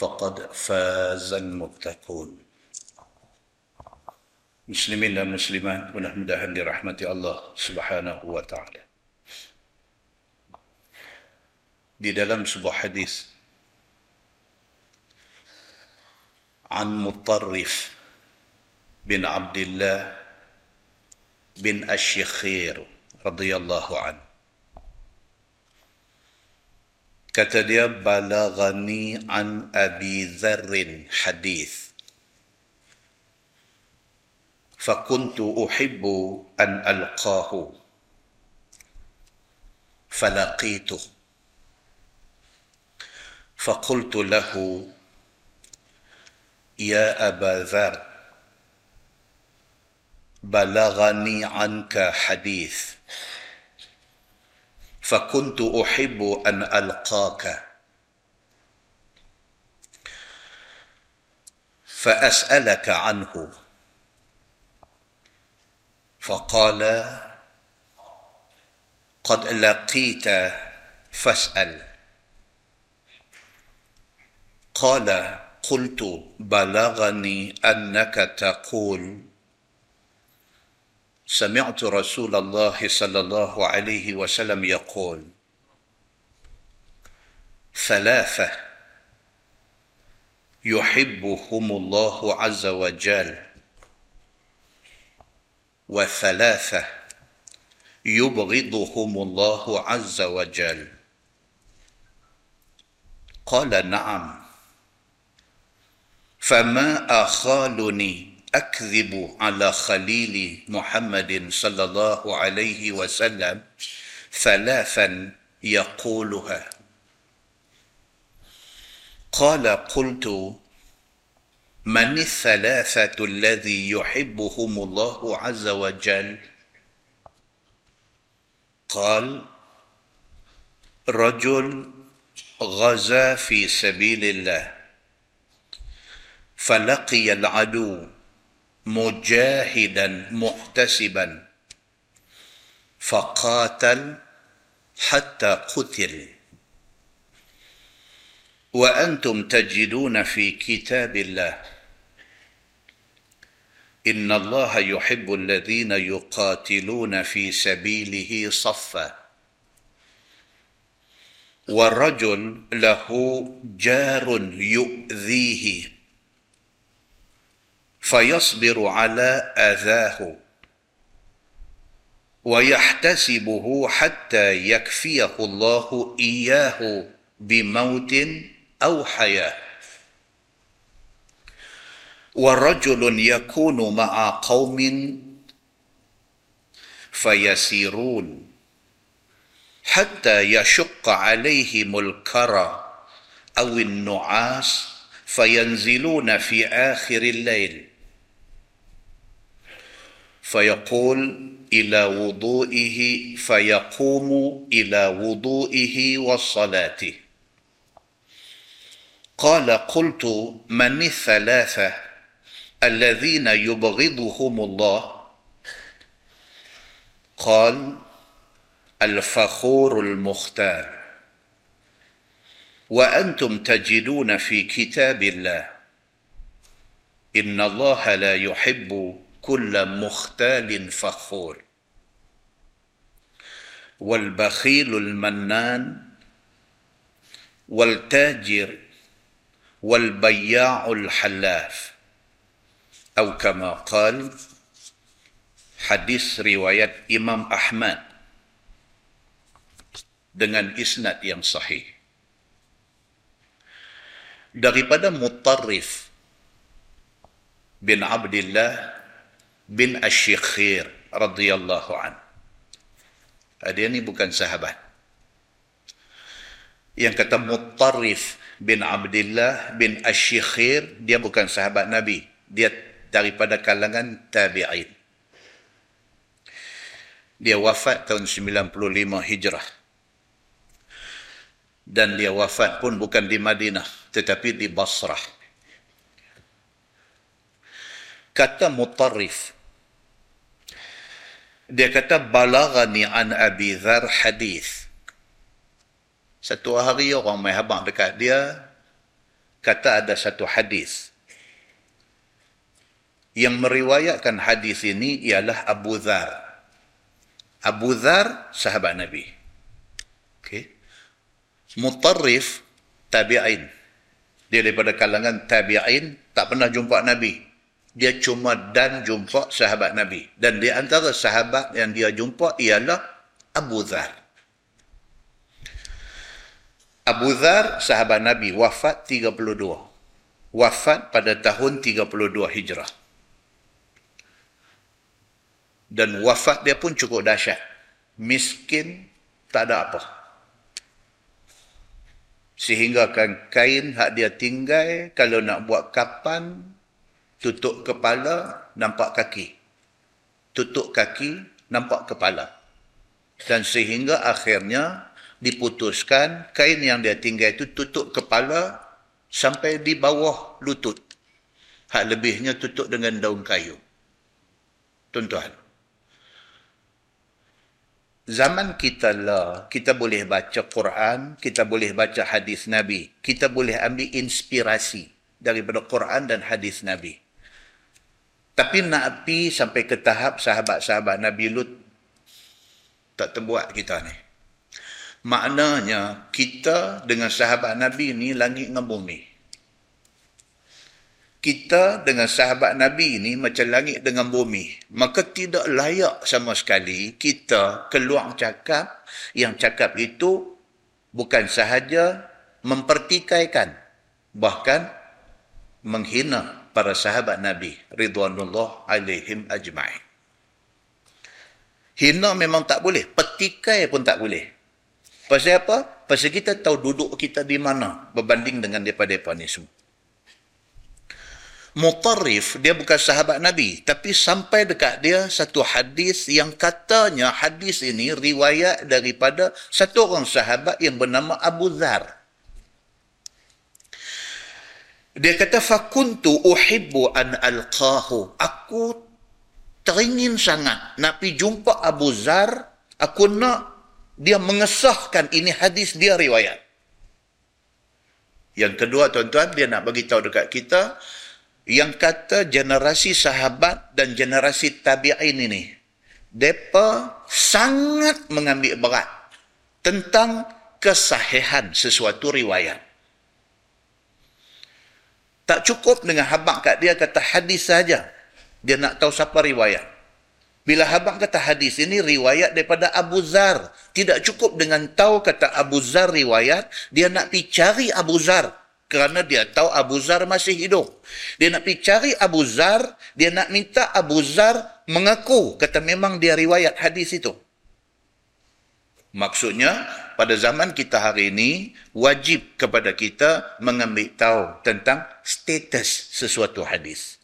Faqad fazal muttaqun Muslimin dan muslimat mudah-mudahan dirahmati Allah Subhanahu wa taala. Di dalam sebuah hadis An Mutarrif bin Abdullah bin Asy-Syakhir radhiyallahu anhu Kata dia balagani an Abi Dharrin hadis. فكنت أحب أن ألقاه فلقيته فقلت له يا أبا ذر بلغني عنك حديث فكنت أحب أن ألقاك. فأسألك عنه. فقال قد لقيت فاسأل. قال قلت بلغني أنك تقول سمعت رسول الله صلى الله عليه وسلم يقول ثلاثة يحبهم الله عز وجل وثلاثة يبغضهم الله عز وجل. قال نعم فما أخالني أكذب على خليل محمد صلى الله عليه وسلم ثلاثا يقولها. قال قلت من الثلاثة الذي يحبهم الله عز وجل؟ قال رجل غزا في سبيل الله فلقي العدو. مجاهدا محتسبا. فقاتل حتى قتل. وأنتم تجدون في كتاب الله إن الله يحب الذين يقاتلون في سبيله صفا. والرجل له جار يؤذيه. فيصبر على آذاه ويحتسبه حتى يكفيه الله إياه بموت أو حياة. ورجل يكون مع قوم فيسيرون حتى يشق عليهم الكرى أو النعاس فينزلون في آخر الليل. فيقول إلى وضوئه فيقوم إلى وضوئه والصلاه قال قلت من الثلاثة الذين يبغضهم الله؟ قال الفخور المختار. وأنتم تجدون في كتاب الله إن الله لا يحب كل مختال فخور والبخيل المنان والتاجر والبياع الحلاف أو كما قال حديث رواية إمام أحمد dengan isnad yang sahih daripada Mutarrif bin Abdullah bin Ashikhir radhiyallahu an. Dia ni bukan sahabat. Yang kata Mutarrif bin Abdullah bin Ashikhir, dia bukan sahabat Nabi. Dia daripada kalangan tabi'in. Dia wafat tahun 95 Hijrah. Dan dia wafat pun bukan di Madinah, tetapi di Basrah. Kata Mutarrif, dia kata balagani an Abi Dhar hadis. Satu hari orang mai habang dekat dia kata ada satu hadis. Yang meriwayatkan hadis ini ialah Abu Dhar. Abu Dhar sahabat Nabi. Okey. Mutarrif tabi'in. Dia daripada kalangan tabi'in tak pernah jumpa Nabi dia cuma dan jumpa sahabat Nabi. Dan di antara sahabat yang dia jumpa ialah Abu Dhar. Abu Dhar, sahabat Nabi, wafat 32. Wafat pada tahun 32 Hijrah. Dan wafat dia pun cukup dahsyat. Miskin, tak ada apa. Sehingga kan kain hak dia tinggal, kalau nak buat kapan, tutup kepala, nampak kaki. Tutup kaki, nampak kepala. Dan sehingga akhirnya diputuskan kain yang dia tinggal itu tutup kepala sampai di bawah lutut. Hak lebihnya tutup dengan daun kayu. Tuan-tuan. Zaman kita lah, kita boleh baca Quran, kita boleh baca hadis Nabi. Kita boleh ambil inspirasi daripada Quran dan hadis Nabi. Tapi nak pergi sampai ke tahap sahabat-sahabat Nabi Lut tak terbuat kita ni. Maknanya kita dengan sahabat Nabi ni langit dengan bumi. Kita dengan sahabat Nabi ni macam langit dengan bumi. Maka tidak layak sama sekali kita keluar cakap yang cakap itu bukan sahaja mempertikaikan. Bahkan menghina para sahabat Nabi ridwanullah alaihim ajma'in. Hina memang tak boleh, petikai pun tak boleh. Pasal apa? Pasal kita tahu duduk kita di mana berbanding dengan daripada-daripada ni semua. Mutarrif, dia bukan sahabat Nabi. Tapi sampai dekat dia satu hadis yang katanya hadis ini riwayat daripada satu orang sahabat yang bernama Abu Dhar. Dia kata fakuntu uhibbu an alqahu. Aku teringin sangat nak pergi jumpa Abu Zar. Aku nak dia mengesahkan ini hadis dia riwayat. Yang kedua tuan-tuan dia nak bagi tahu dekat kita yang kata generasi sahabat dan generasi tabi'in ini depa sangat mengambil berat tentang kesahihan sesuatu riwayat. Tak cukup dengan habak kat dia kata hadis saja. Dia nak tahu siapa riwayat. Bila habak kata hadis ini riwayat daripada Abu Zar. Tidak cukup dengan tahu kata Abu Zar riwayat. Dia nak pergi cari Abu Zar. Kerana dia tahu Abu Zar masih hidup. Dia nak pergi cari Abu Zar. Dia nak minta Abu Zar mengaku. Kata memang dia riwayat hadis itu. Maksudnya, pada zaman kita hari ini, wajib kepada kita mengambil tahu tentang status sesuatu hadis.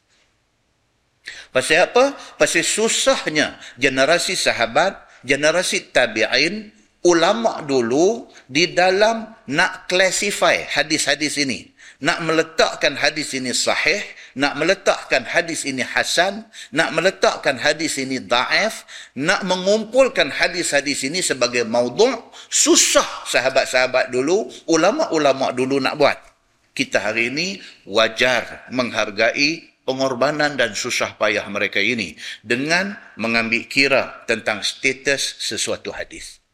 Pasal apa? Pasal susahnya generasi sahabat, generasi tabi'in, ulama dulu di dalam nak classify hadis-hadis ini. Nak meletakkan hadis ini sahih, nak meletakkan hadis ini hasan, nak meletakkan hadis ini daif, nak mengumpulkan hadis-hadis ini sebagai maudhu' susah sahabat-sahabat dulu, ulama-ulama dulu nak buat. Kita hari ini wajar menghargai pengorbanan dan susah payah mereka ini dengan mengambil kira tentang status sesuatu hadis.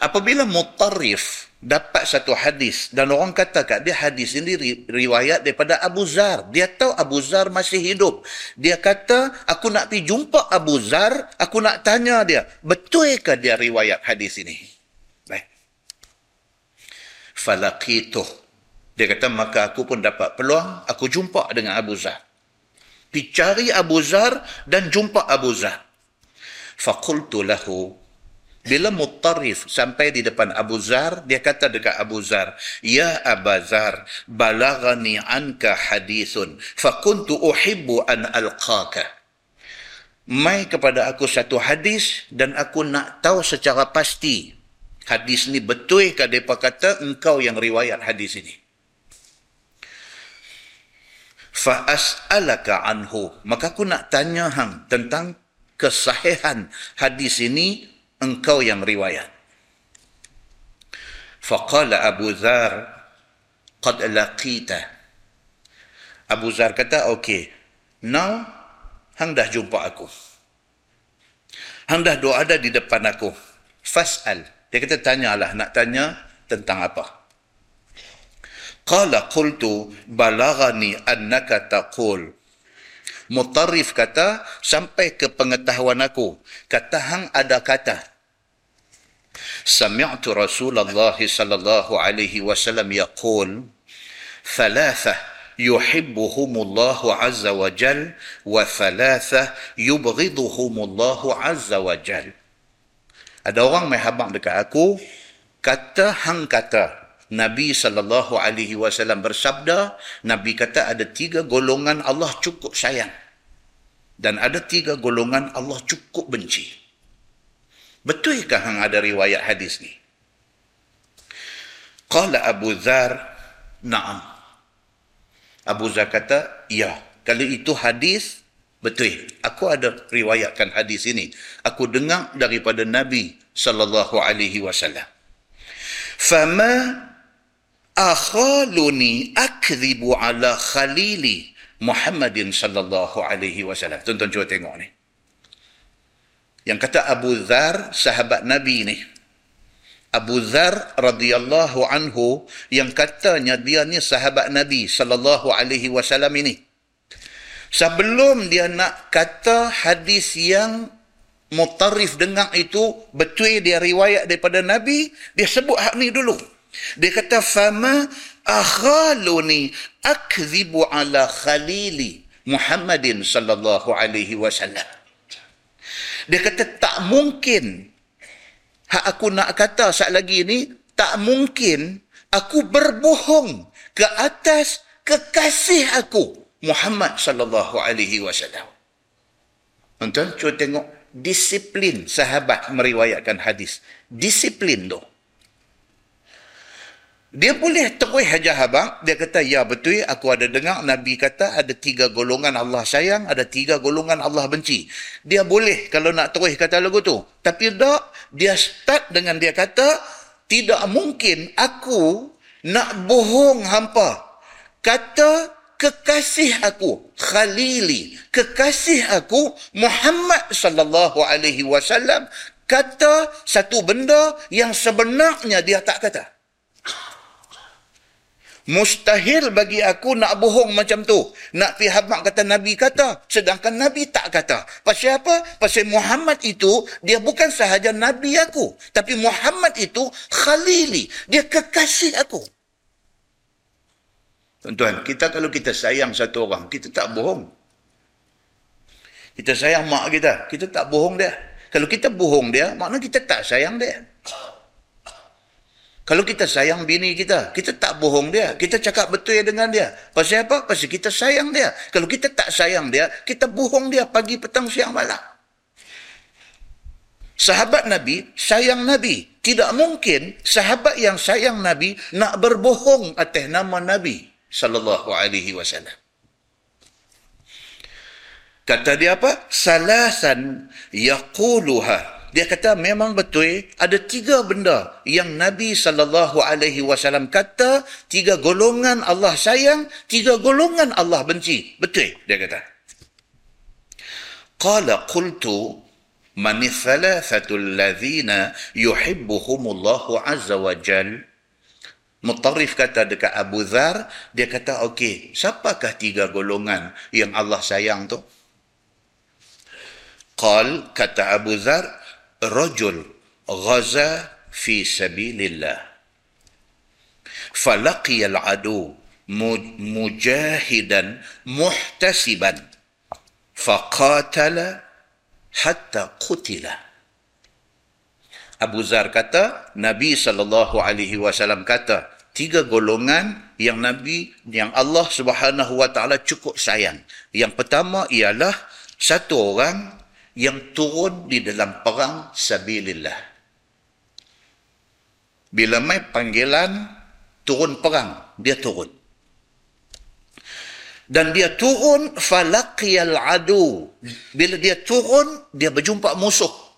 Apabila mutarif dapat satu hadis dan orang kata kat dia hadis ini riwayat daripada Abu Zar. Dia tahu Abu Zar masih hidup. Dia kata, aku nak pergi jumpa Abu Zar, aku nak tanya dia, betulkah dia riwayat hadis ini? Baik. Falaqituh. Dia kata, maka aku pun dapat peluang, aku jumpa dengan Abu Zar. Pergi cari Abu Zar dan jumpa Abu Zar. Faqultu lahu, bila Muttarif sampai di depan Abu Zar, dia kata dekat Abu Zar, Ya Abu Zar, balagani anka hadithun, fakuntu uhibbu an alqaka. Mai kepada aku satu hadis dan aku nak tahu secara pasti hadis ni betul ke mereka kata engkau yang riwayat hadis ini. Fa'as'alaka anhu. Maka aku nak tanya hang tentang kesahihan hadis ini engkau yang riwayat. Faqala Abu Zar, qad laqita. Abu Zar kata, okey, now, hang dah jumpa aku. Hang dah doa ada di depan aku. Fas'al. Dia kata, tanyalah, nak tanya tentang apa. Qala qultu balagani annaka taqul Mutarif kata sampai ke pengetahuan aku kata hang ada kata سمعت رسول الله صلى الله عليه وسلم يقول ثلاثة يحبهم الله عز وجل وثلاثة يبغضهم الله عز وجل Ada orang mai habang dekat aku, kata hang kata, Nabi sallallahu alaihi wasallam bersabda, Nabi kata ada tiga golongan Allah cukup sayang. Dan ada tiga golongan Allah cukup benci. Betulkah hang ada riwayat hadis ni? Qala Abu Dhar, na'am. Abu Dhar kata, ya. Kalau itu hadis, betul. Aku ada riwayatkan hadis ini. Aku dengar daripada Nabi sallallahu alaihi wasallam. Fama akhaluni akdhibu ala khalili Muhammadin sallallahu alaihi wasallam. Tuan-tuan cuba tengok ni. Yang kata Abu Dhar, sahabat Nabi ni. Abu Dhar radhiyallahu anhu yang katanya dia ni sahabat Nabi sallallahu alaihi wasallam ini. Sebelum dia nak kata hadis yang mutarif dengar itu betul dia riwayat daripada Nabi, dia sebut hak ni dulu. Dia kata fama akhaluni akdhibu ala khalili Muhammadin sallallahu alaihi wasallam. Dia kata tak mungkin hak aku nak kata saat lagi ni tak mungkin aku berbohong ke atas kekasih aku Muhammad sallallahu alaihi wasallam. Tuan cuba tengok disiplin sahabat meriwayatkan hadis. Disiplin tu. Dia boleh terus hajar habang. Dia kata, ya betul aku ada dengar Nabi kata ada tiga golongan Allah sayang, ada tiga golongan Allah benci. Dia boleh kalau nak terus kata lagu tu. Tapi tak, dia start dengan dia kata, tidak mungkin aku nak bohong hampa. Kata kekasih aku, Khalili, kekasih aku, Muhammad sallallahu alaihi wasallam kata satu benda yang sebenarnya dia tak kata. Mustahil bagi aku nak bohong macam tu. Nak pihak habak kata Nabi kata. Sedangkan Nabi tak kata. Pasal apa? Pasal Muhammad itu, dia bukan sahaja Nabi aku. Tapi Muhammad itu khalili. Dia kekasih aku. Tuan-tuan, kita kalau kita sayang satu orang, kita tak bohong. Kita sayang mak kita, kita tak bohong dia. Kalau kita bohong dia, maknanya kita tak sayang dia. Kalau kita sayang bini kita, kita tak bohong dia. Kita cakap betul dengan dia. Pasal apa? Pasal kita sayang dia. Kalau kita tak sayang dia, kita bohong dia pagi, petang, siang, malam. Sahabat Nabi, sayang Nabi. Tidak mungkin sahabat yang sayang Nabi nak berbohong atas nama Nabi sallallahu alaihi wasallam. Kata dia apa? Salasan yaquluha dia kata memang betul ada tiga benda yang Nabi sallallahu alaihi wasallam kata tiga golongan Allah sayang, tiga golongan Allah benci. Betul dia kata. Qala qultu man thalathatu alladhina yuhibbuhum Allah azza wa jal Mutarif kata dekat Abu Dhar, dia kata, okey, siapakah tiga golongan yang Allah sayang tu? Qal, kata Abu Dhar, rajul ghaza fi sabilillah. Falaqiya al-adu mujahidan muhtasiban. Faqatala hatta qutila. Abu Zar kata, Nabi saw kata, tiga golongan yang Nabi yang Allah Subhanahu wa taala cukup sayang. Yang pertama ialah satu orang yang turun di dalam perang sabilillah. Bila mai panggilan turun perang, dia turun. Dan dia turun falaqiyal adu. Bila dia turun, dia berjumpa musuh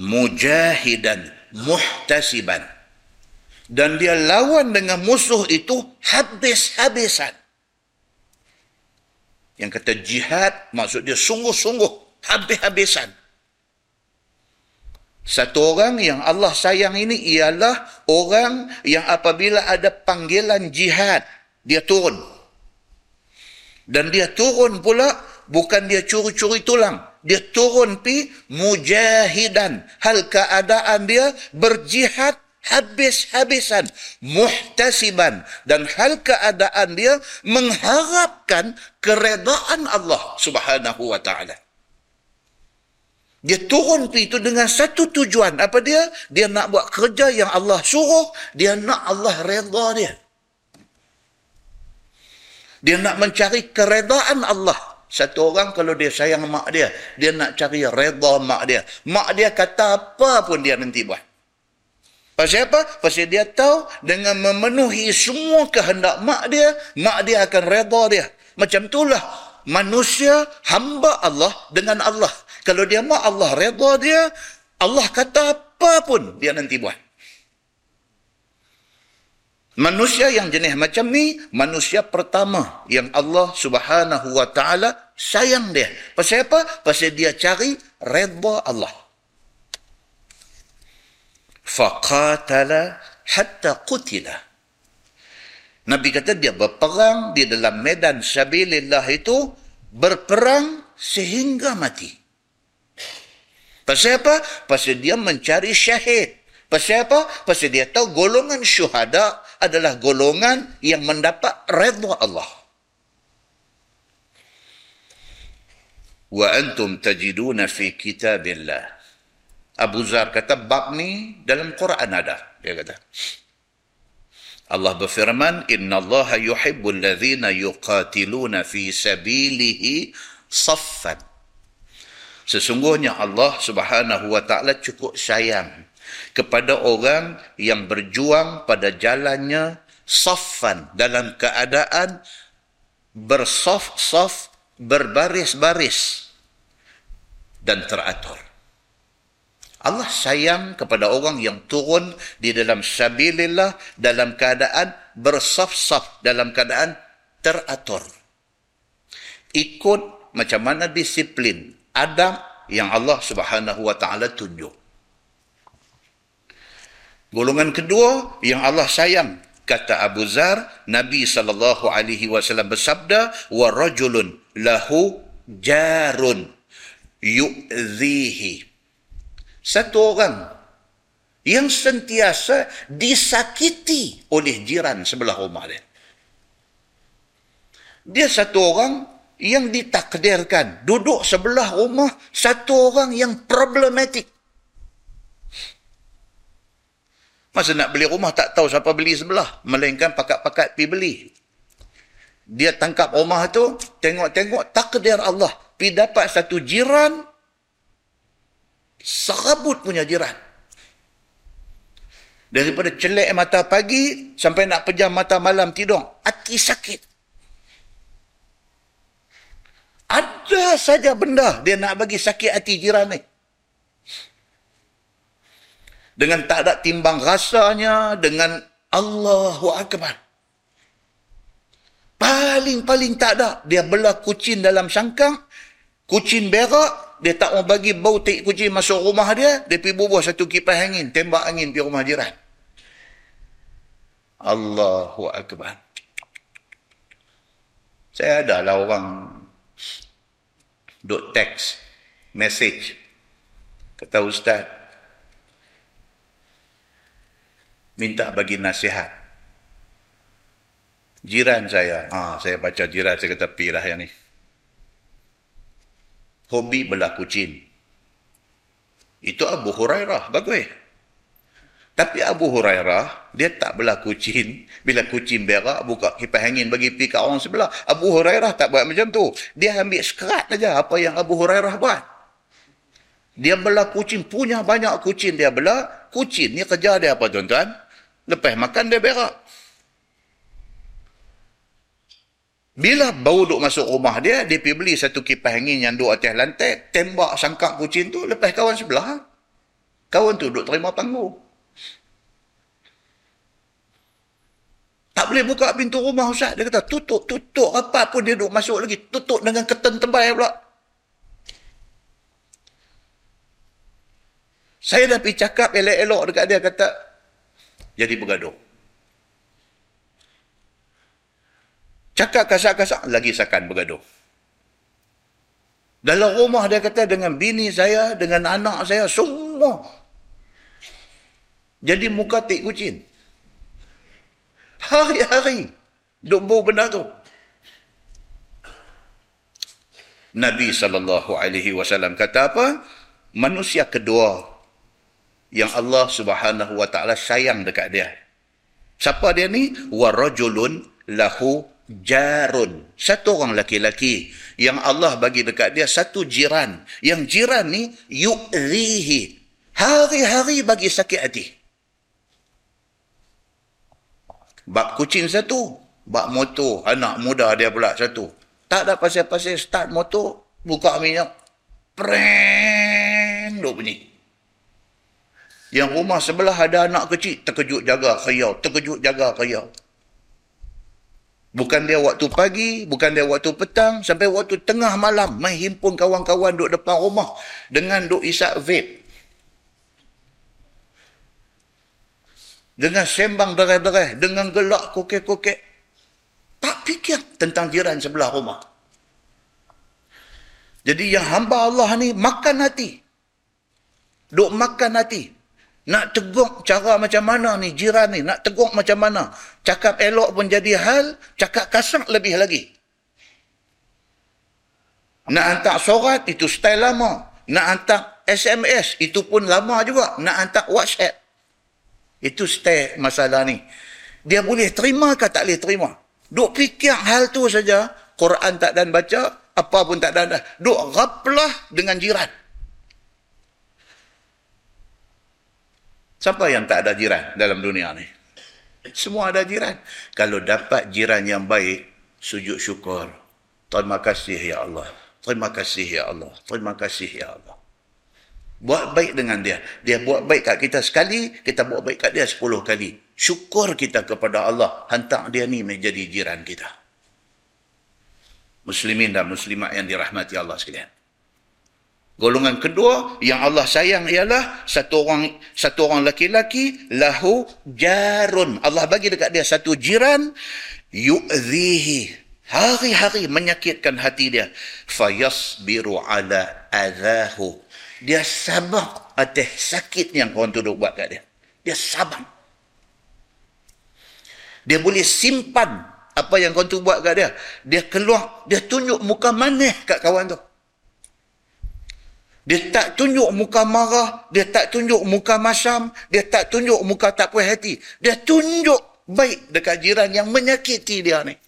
mujahidan muhtasiban dan dia lawan dengan musuh itu habis-habisan yang kata jihad maksud dia sungguh-sungguh habis-habisan. Satu orang yang Allah sayang ini ialah orang yang apabila ada panggilan jihad dia turun. Dan dia turun pula bukan dia curi-curi tulang. Dia turun pi mujahidan. Hal keadaan dia berjihad habis-habisan muhtasiban. Dan hal keadaan dia mengharapkan keredaan Allah Subhanahu wa taala. Dia turun pi itu dengan satu tujuan. Apa dia? Dia nak buat kerja yang Allah suruh dia nak Allah redha dia. Dia nak mencari keredaan Allah. Satu orang kalau dia sayang mak dia, dia nak cari reda mak dia. Mak dia kata apa pun dia nanti buat. Pasal apa? Pasal dia tahu dengan memenuhi semua kehendak mak dia, mak dia akan reda dia. Macam itulah manusia hamba Allah dengan Allah. Kalau dia mak Allah reda dia, Allah kata apa pun dia nanti buat. Manusia yang jenis macam ni, manusia pertama yang Allah subhanahu wa ta'ala sayang dia. Pasal apa? Pasal dia cari redha Allah. Faqatala hatta qutila. Nabi kata dia berperang di dalam medan sabilillah itu, berperang sehingga mati. Pasal apa? Pasal dia mencari syahid. Pasal apa? Pasal dia tahu golongan syuhada adalah golongan yang mendapat redha Allah. Wa antum tajiduna fi kitabillah. Abu Zar kata bab ni dalam Quran ada. Dia kata. Allah berfirman, Inna Allah yuhibbu alladhina yuqatiluna fi sabilihi saffan. Sesungguhnya Allah subhanahu wa ta'ala cukup sayang kepada orang yang berjuang pada jalannya saffan dalam keadaan bersaf-saf berbaris-baris dan teratur. Allah sayang kepada orang yang turun di dalam sabilillah dalam keadaan bersaf-saf dalam keadaan teratur. Ikut macam mana disiplin adab yang Allah Subhanahu wa taala tunjuk. Golongan kedua yang Allah sayang kata Abu Zar Nabi sallallahu alaihi wasallam bersabda wa rajulun lahu jarun yu'dhihi satu orang yang sentiasa disakiti oleh jiran sebelah rumah dia dia satu orang yang ditakdirkan duduk sebelah rumah satu orang yang problematik Masa nak beli rumah tak tahu siapa beli sebelah. Melainkan pakat-pakat pergi beli. Dia tangkap rumah tu, tengok-tengok takdir Allah. Pergi dapat satu jiran, serabut punya jiran. Daripada celek mata pagi sampai nak pejam mata malam tidur. Hati sakit. Ada saja benda dia nak bagi sakit hati jiran ni dengan tak ada timbang rasanya dengan Allahu Akbar. Paling-paling tak ada. Dia belah kucing dalam sangkang. Kucing berak. Dia tak mau bagi bau tik kucing masuk rumah dia. Dia pergi bubuh satu kipas angin. Tembak angin pergi rumah jiran. Allahu Akbar. Saya ada lah orang duk text, message. Kata Ustaz, minta bagi nasihat. Jiran saya, ah, saya baca jiran, saya kata pirah yang ni. Hobi belah kucing. Itu Abu Hurairah, bagus. Tapi Abu Hurairah, dia tak belah kucing. Bila kucing berak, buka kipas angin bagi pergi ke orang sebelah. Abu Hurairah tak buat macam tu. Dia ambil sekerat saja apa yang Abu Hurairah buat. Dia belah kucing, punya banyak kucing dia belah. Kucing ni kerja dia apa tuan-tuan? Lepas makan dia berak. Bila bau duk masuk rumah dia, dia pergi beli satu kipas angin yang duk atas lantai, tembak sangkak kucing tu, lepas kawan sebelah. Kawan tu duk terima panggung. Tak boleh buka pintu rumah Ustaz. Dia kata, tutup, tutup. Apa pun dia duk masuk lagi. Tutup dengan ketan tebal pula. Saya dah pergi cakap elok-elok dekat dia. Kata, jadi bergaduh. Cakap kasar-kasar, lagi sakan bergaduh. Dalam rumah dia kata dengan bini saya, dengan anak saya, semua. Jadi muka tik kucing. Hari-hari. Duk bau benda tu. Nabi SAW kata apa? Manusia kedua yang Allah Subhanahu wa taala sayang dekat dia. Siapa dia ni? Wa rajulun lahu jarun. Satu orang laki-laki yang Allah bagi dekat dia satu jiran. Yang jiran ni yu'rihi. Hari-hari bagi sakit hati. Bak kucing satu. Bak motor. Anak muda dia pula satu. Tak ada pasal-pasal start motor. Buka minyak. Preng. Duk bunyi. Yang rumah sebelah ada anak kecil, terkejut jaga kayau, terkejut jaga kayau. Bukan dia waktu pagi, bukan dia waktu petang, sampai waktu tengah malam, main himpun kawan-kawan duduk depan rumah dengan duk isap vape. Dengan sembang derai-derai, dengan gelak kokek-kokek. Tak fikir tentang jiran sebelah rumah. Jadi yang hamba Allah ni makan hati. Duk makan hati. Nak tegur cara macam mana ni jiran ni? Nak tegur macam mana? Cakap elok pun jadi hal, cakap kasar lebih lagi. Nak hantar surat itu style lama. Nak hantar SMS itu pun lama juga. Nak hantar WhatsApp. Itu style masalah ni. Dia boleh terima ke tak boleh terima? Duk fikir hal tu saja, Quran tak dan baca, apa pun tak dan. Duk raplah dengan jiran. Siapa yang tak ada jiran dalam dunia ni? Semua ada jiran. Kalau dapat jiran yang baik, sujud syukur. Terima kasih ya Allah. Terima kasih ya Allah. Terima kasih ya Allah. Buat baik dengan dia. Dia buat baik kat kita sekali, kita buat baik kat dia sepuluh kali. Syukur kita kepada Allah. Hantar dia ni menjadi jiran kita. Muslimin dan muslimat yang dirahmati Allah sekalian. Golongan kedua yang Allah sayang ialah satu orang satu orang laki-laki lahu jarun. Allah bagi dekat dia satu jiran yu'dhihi. Hari-hari menyakitkan hati dia. Fayasbiru ala adhahu. Dia sabar atas sakit yang kawan tu buat kat dia. Dia sabar. Dia boleh simpan apa yang kawan tu buat kat dia. Dia keluar, dia tunjuk muka manis kat kawan tu. Dia tak tunjuk muka marah, dia tak tunjuk muka masam, dia tak tunjuk muka tak puas hati. Dia tunjuk baik dekat jiran yang menyakiti dia ni.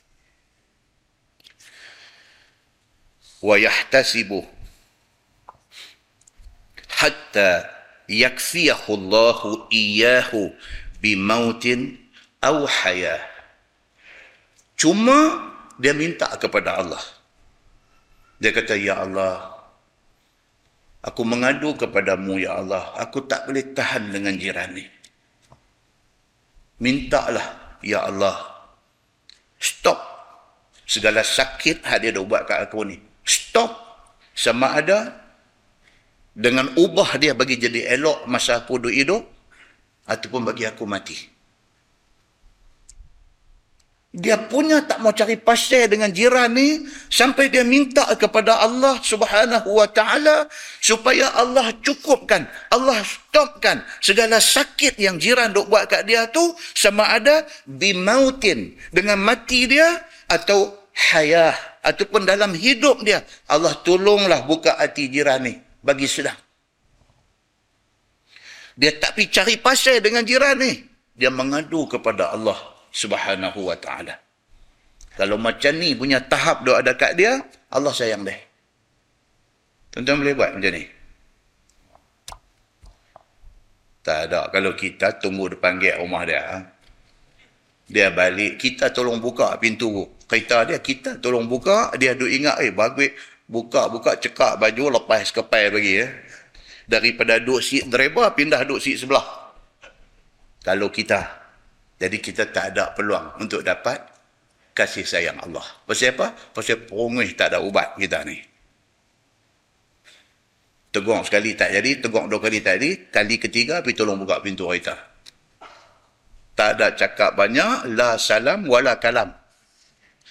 Wa yahtasibu hatta yakfiyahu Allahu iyyahu bimautin aw hayah. Cuma dia minta kepada Allah. Dia kata, Ya Allah, Aku mengadu kepadamu, Ya Allah. Aku tak boleh tahan dengan jiran ni. Mintalah, Ya Allah. Stop. Segala sakit yang dia buat kat aku ni. Stop. Sama ada dengan ubah dia bagi jadi elok masa aku duduk hidup ataupun bagi aku mati. Dia punya tak mau cari pasal dengan jiran ni sampai dia minta kepada Allah Subhanahu wa taala supaya Allah cukupkan, Allah stopkan segala sakit yang jiran dok buat kat dia tu sama ada bimautin dengan mati dia atau hayah ataupun dalam hidup dia. Allah tolonglah buka hati jiran ni bagi sedang. Dia tak pergi cari pasal dengan jiran ni. Dia mengadu kepada Allah subhanahu wa ta'ala. Kalau macam ni punya tahap doa ada kat dia, Allah sayang dia. Tuan-tuan boleh buat macam ni? Tak ada. Kalau kita tunggu depan gate rumah dia, dia balik, kita tolong buka pintu kereta dia, kita tolong buka, dia duk ingat, eh bagus, buka-buka cekak baju, lepas kepai bagi ya. Daripada duduk seat driver, pindah duduk seat sebelah. Kalau kita jadi kita tak ada peluang untuk dapat kasih sayang Allah. Pasal apa? Pasal perungih tak ada ubat kita ni. Tegur sekali tak jadi, tegur dua kali tak jadi, kali ketiga pergi tolong buka pintu kereta. Tak ada cakap banyak, la salam wala kalam.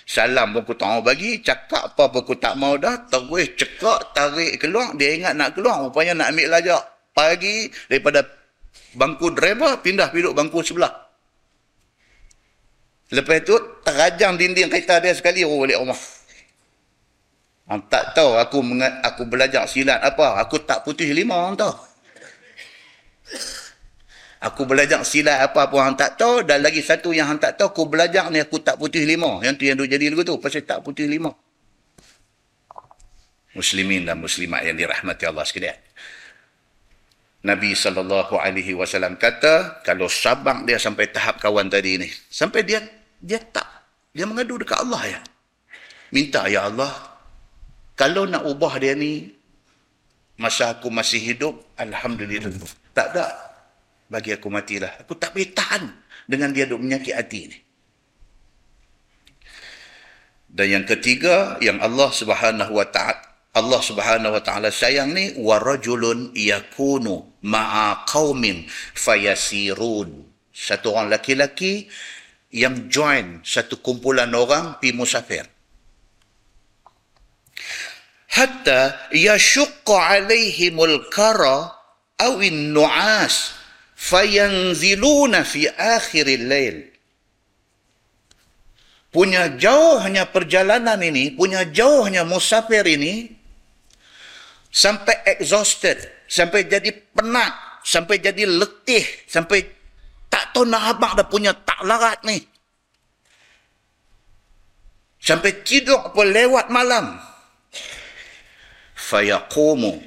Salam pun aku tak mau bagi, cakap apa pun aku tak mau dah, terus cekak, tarik keluar, dia ingat nak keluar, rupanya nak ambil lajak. Pagi, daripada bangku driver, pindah duduk bangku sebelah. Lepas tu terajang dinding kereta dia sekali orang balik rumah. Orang tak tahu aku aku belajar silat apa. Aku tak putih lima orang tahu. Aku belajar silat apa pun orang tak tahu. Dan lagi satu yang orang tak tahu. Aku belajar ni aku tak putih lima. Yang tu yang tu jadi lagu tu. Pasal tak putih lima. Muslimin dan muslimat yang dirahmati Allah sekalian. Nabi SAW kata, kalau sabang dia sampai tahap kawan tadi ni, sampai dia dia tak. Dia mengadu dekat Allah ya. Minta ya Allah. Kalau nak ubah dia ni. Masa aku masih hidup. Alhamdulillah. Tak ada. Bagi aku matilah. Aku tak boleh tahan. Dengan dia duk menyakit hati ni. Dan yang ketiga. Yang Allah subhanahu wa ta'ala. Allah subhanahu wa ta'ala sayang ni. Warajulun yakunu ma'a qawmin fayasirun. Satu orang laki-laki yang join satu kumpulan orang pi musafir. Hatta yashqa alaihimul kara aw nu'as fayanziluna fi akhiril lail. Punya jauhnya perjalanan ini, punya jauhnya musafir ini, sampai exhausted, sampai jadi penat, sampai jadi letih, sampai tak tahu nak abang dah punya tak larat ni. Sampai tidur pun lewat malam. Fayaqumu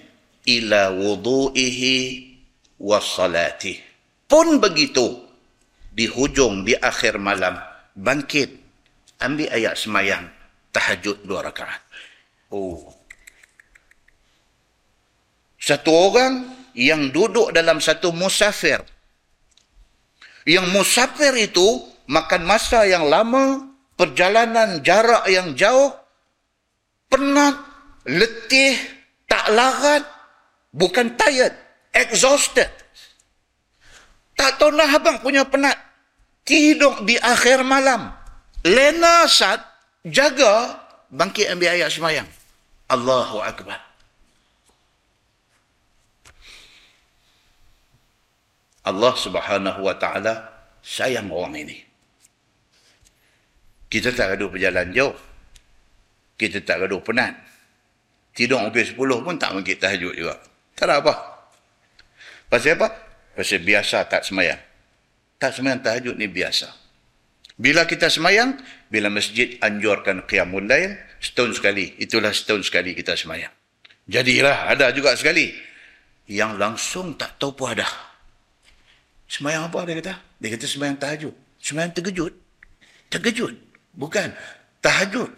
ila wudu'ihi wa salati. Pun begitu. Di hujung, di akhir malam. Bangkit. Ambil ayat semayang. Tahajud dua rakaat. Oh. Satu orang yang duduk dalam satu musafir yang musafir itu makan masa yang lama, perjalanan jarak yang jauh, penat, letih, tak larat, bukan tired, exhausted. Tak tahu lah abang punya penat. Tidur di akhir malam. Lena sat, jaga, bangkit ambil ayat semayang. Allahu Akbar. Allah subhanahu wa ta'ala sayang orang ini. Kita tak gaduh berjalan jauh. Kita tak gaduh penat. Tidur sampai sepuluh pun tak mungkin tahajud juga. Tak ada apa. Pasal apa? Pasal biasa tak semayang. Tak semayang tahajud ni biasa. Bila kita semayang, bila masjid anjurkan qiyamul lain, setahun sekali. Itulah setahun sekali kita semayang. Jadilah, ada juga sekali. Yang langsung tak tahu pun ada. Semayang apa dia kata? Dia kata semayang tahajud. Semayang terkejut. Terkejut. Bukan. Tahajud.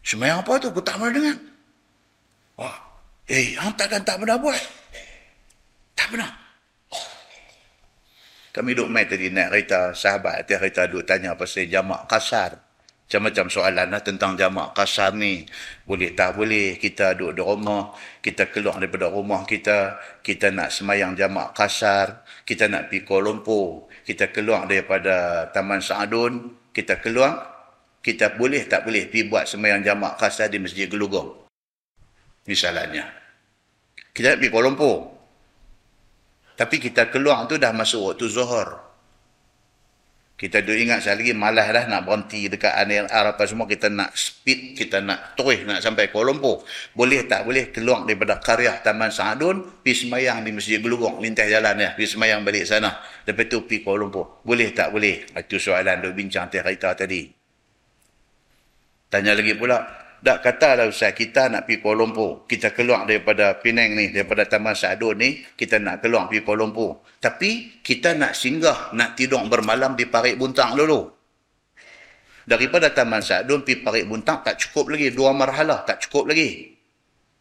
Semayang apa tu? Aku tak pernah dengar. Wah. Eh, yang takkan tak pernah buat. Tak pernah. Kami duduk main tadi naik kereta sahabat. Dia kereta duduk tanya pasal jamak kasar. Macam-macam soalan lah tentang jamak kasar ni. Boleh tak boleh kita duduk di rumah, kita keluar daripada rumah kita, kita nak semayang jamak kasar, kita nak pergi Kuala Lumpur, kita keluar daripada Taman Sa'adun, kita keluar, kita boleh tak boleh pergi buat semayang jamak kasar di Masjid Gelugong. Misalnya. Kita nak pergi Kuala Lumpur. Tapi kita keluar tu dah masuk waktu zuhur. Kita duduk ingat sekali lagi malas dah nak berhenti dekat Anil apa semua kita nak speed, kita nak terus nak sampai Kuala Lumpur. Boleh tak boleh keluar daripada karya Taman Sa'adun, pergi semayang di Masjid Gelugong, lintas jalan ya, pergi semayang balik sana. Lepas tu pergi Kuala Lumpur. Boleh tak boleh? Itu soalan duk bincang teh kita tadi. Tanya lagi pula, tak katalah Ustaz, kita nak pergi Kuala Lumpur. Kita keluar daripada Penang ni, daripada Taman Sa'adun ni, kita nak keluar pergi Kuala Lumpur. Tapi kita nak singgah, nak tidur bermalam di Parik Buntang dulu. Daripada Taman Sa'adun pergi Parik Buntang tak cukup lagi. Dua marhalah tak cukup lagi.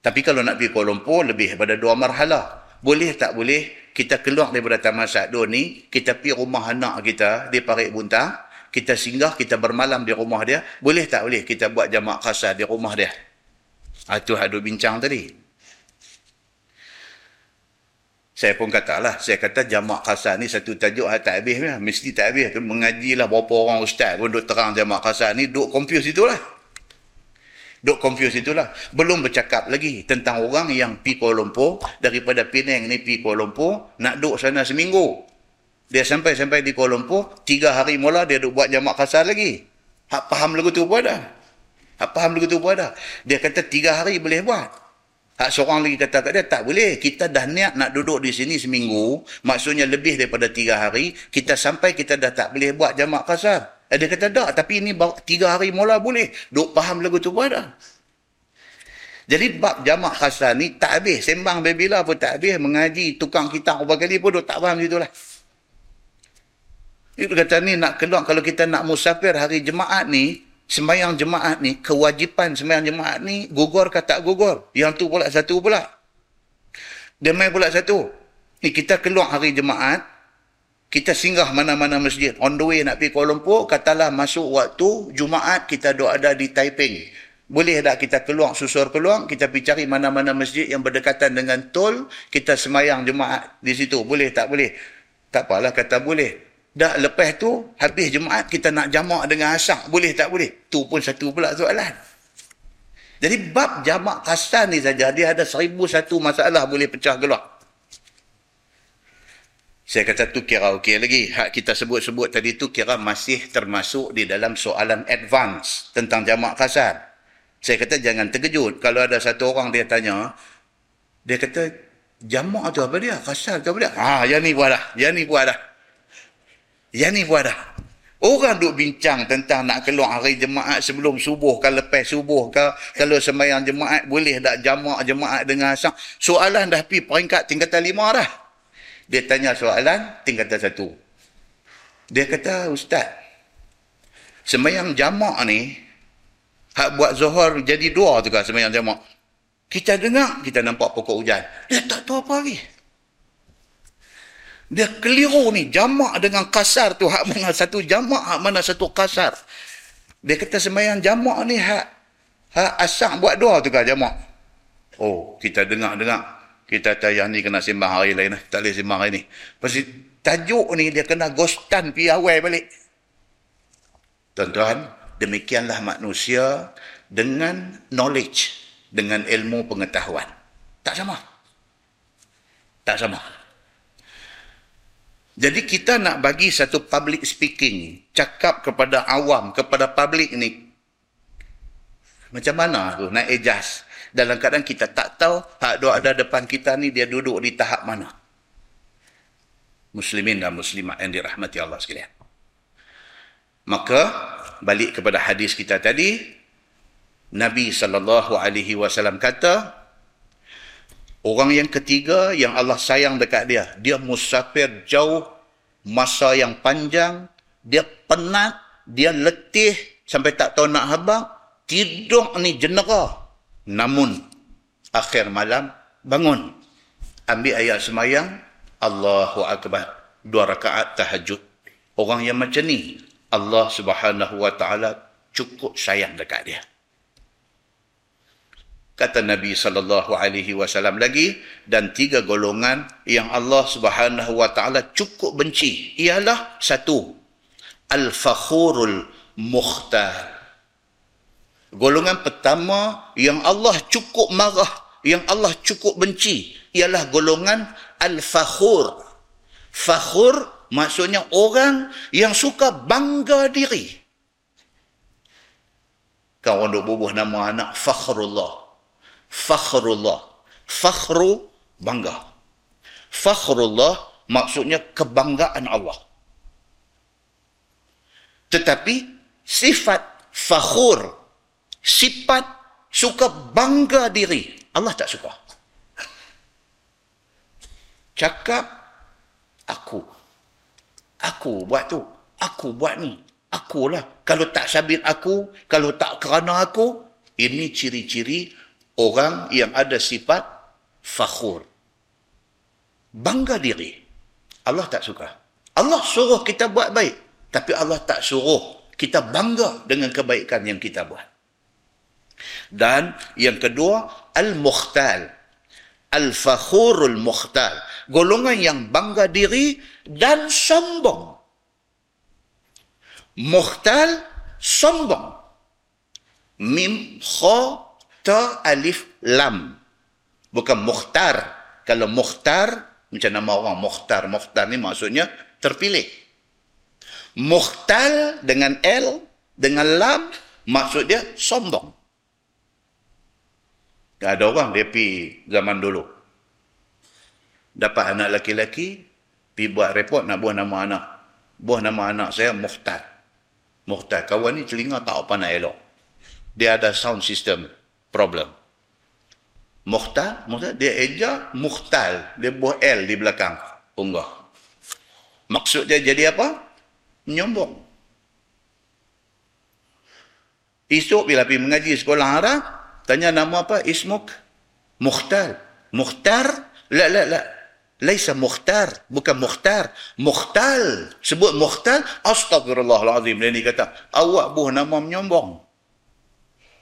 Tapi kalau nak pergi Kuala Lumpur, lebih daripada dua marhalah. Boleh tak boleh, kita keluar daripada Taman Sa'adun ni, kita pergi rumah anak kita di Parik Buntang, kita singgah, kita bermalam di rumah dia, boleh tak boleh kita buat jamak kasar di rumah dia? Itu ah, ada bincang tadi. Saya pun katalah, saya kata jamak kasar ni satu tajuk ah, tak habis. Lah. Mesti tak habis. Tu mengajilah berapa orang ustaz pun duk terang jamak kasar ni, duk confuse itulah. Duk confuse itulah. Belum bercakap lagi tentang orang yang pergi Kuala Lumpur, daripada Penang ni pergi Kuala Lumpur, nak duduk sana seminggu. Dia sampai-sampai di Kuala Lumpur, tiga hari mula dia duk buat jamak kasar lagi. Hak faham lagu tu pun ada. Hak faham lagu tu pun ada. Dia kata tiga hari boleh buat. Hak seorang lagi kata kat dia, tak boleh. Kita dah niat nak duduk di sini seminggu, maksudnya lebih daripada tiga hari, kita sampai kita dah tak boleh buat jamak kasar. Eh, dia kata, tak. Tapi ini tiga hari mula boleh. Duk faham lagu tu pun ada. Jadi bab jamak kasar ni tak habis. Sembang bila pun tak habis. Mengaji tukang kita berapa kali pun duk tak faham itulah. Itu kata ni nak keluar kalau kita nak musafir hari jemaat ni, sembahyang jemaat ni, kewajipan sembahyang jemaat ni, gugur ke tak gugur? Yang tu pula satu pula. Dia main pula satu. Ni kita keluar hari jemaat, kita singgah mana-mana masjid. On the way nak pergi Kuala Lumpur, katalah masuk waktu Jumaat kita duduk ada di Taiping. Boleh tak kita keluar, susur keluar, kita pergi cari mana-mana masjid yang berdekatan dengan tol, kita semayang jemaat di situ. Boleh tak boleh? Tak apalah kata boleh. Dah lepas tu, habis Jumaat, kita nak jamak dengan asak. Boleh tak boleh? Tu pun satu pula soalan. Jadi bab jamak kasar ni saja, dia ada seribu satu masalah boleh pecah keluar. Saya kata tu kira okey lagi. Hak kita sebut-sebut tadi tu kira masih termasuk di dalam soalan advance tentang jamak kasar. Saya kata jangan terkejut. Kalau ada satu orang dia tanya, dia kata, jamak tu apa dia? Kasar tu apa dia? Ah, yang ni buat dah. Yang ni buat dah. Yang ni buat dah. Orang duk bincang tentang nak keluar hari jemaat sebelum subuh ke lepas subuh ke. Kalau sembahyang jemaat boleh tak jamak jemaat dengan asam. Soalan dah pergi peringkat tingkatan lima dah. Dia tanya soalan tingkatan satu. Dia kata, Ustaz, sembahyang jamak ni, hak buat zuhur jadi dua tu kan sembahyang jamak. Kita dengar, kita nampak pokok hujan. Dia tak tahu apa lagi. Dia keliru ni. Jamak dengan kasar tu. Hak mana satu jamak, hak mana satu kasar. Dia kata sembahyang jamak ni hak, hak asak buat dua tu kan jamak. Oh, kita dengar-dengar. Kita tayang ni kena sembang hari lain. Tak boleh sembang hari ni. Pasti tajuk ni dia kena ghostan pi awal balik. Tuan-tuan, demikianlah manusia dengan knowledge, dengan ilmu pengetahuan. Tak sama. Tak sama. Jadi kita nak bagi satu public speaking, cakap kepada awam, kepada public ni. Macam mana tu nak adjust? Dalam keadaan kita tak tahu hak dua ada depan kita ni dia duduk di tahap mana. Muslimin dan muslimat yang dirahmati Allah sekalian. Maka balik kepada hadis kita tadi, Nabi wasallam kata, Orang yang ketiga yang Allah sayang dekat dia, dia musafir jauh masa yang panjang, dia penat, dia letih sampai tak tahu nak habang, tidur ni jenera. Namun akhir malam bangun, ambil ayat semayang, Allahu akbar, dua rakaat tahajud. Orang yang macam ni, Allah Subhanahu wa taala cukup sayang dekat dia. Kata Nabi sallallahu alaihi wasallam lagi dan tiga golongan yang Allah Subhanahu wa taala cukup benci ialah satu al-fakhurul mukhtar. Golongan pertama yang Allah cukup marah, yang Allah cukup benci ialah golongan al-fakhur. Fakhur maksudnya orang yang suka bangga diri. Kau orang bubuh nama anak Fakhrullah fakhrullah. Fakhru bangga. Fakhrullah maksudnya kebanggaan Allah. Tetapi sifat fakhur, sifat suka bangga diri, Allah tak suka. Cakap aku. Aku buat tu. Aku buat ni. Akulah. Kalau tak sabit aku, kalau tak kerana aku, ini ciri-ciri orang yang ada sifat fakhur. Bangga diri. Allah tak suka. Allah suruh kita buat baik. Tapi Allah tak suruh kita bangga dengan kebaikan yang kita buat. Dan yang kedua, Al-Mukhtal. Al-Fakhurul Mukhtal. Golongan yang bangga diri dan sombong. Mukhtal, sombong. Mim, kha, ta alif lam. Bukan mukhtar. Kalau mukhtar macam nama orang mukhtar. Mukhtar ni maksudnya terpilih. Mukhtal dengan l dengan lam maksud dia sombong ada orang dia pi zaman dulu. Dapat anak laki-laki pi buat report nak buah nama anak. Buah nama anak saya mukhtar. Mukhtar. Kawan ni telinga tak apa nak elok. Dia ada sound system problem. Mukhtar, mukhtar dia eja mukhtal, dia buah L di belakang unggah. Maksud dia jadi apa? Nyombong. Esok bila pergi mengaji sekolah Arab, tanya nama apa? Ismuk? Mukhtar. Mukhtar? La, la, la. Laisa mukhtar. Bukan mukhtar. Mukhtal. Sebut mukhtal. Astagfirullahaladzim. Dia ni kata, awak buah nama menyombong.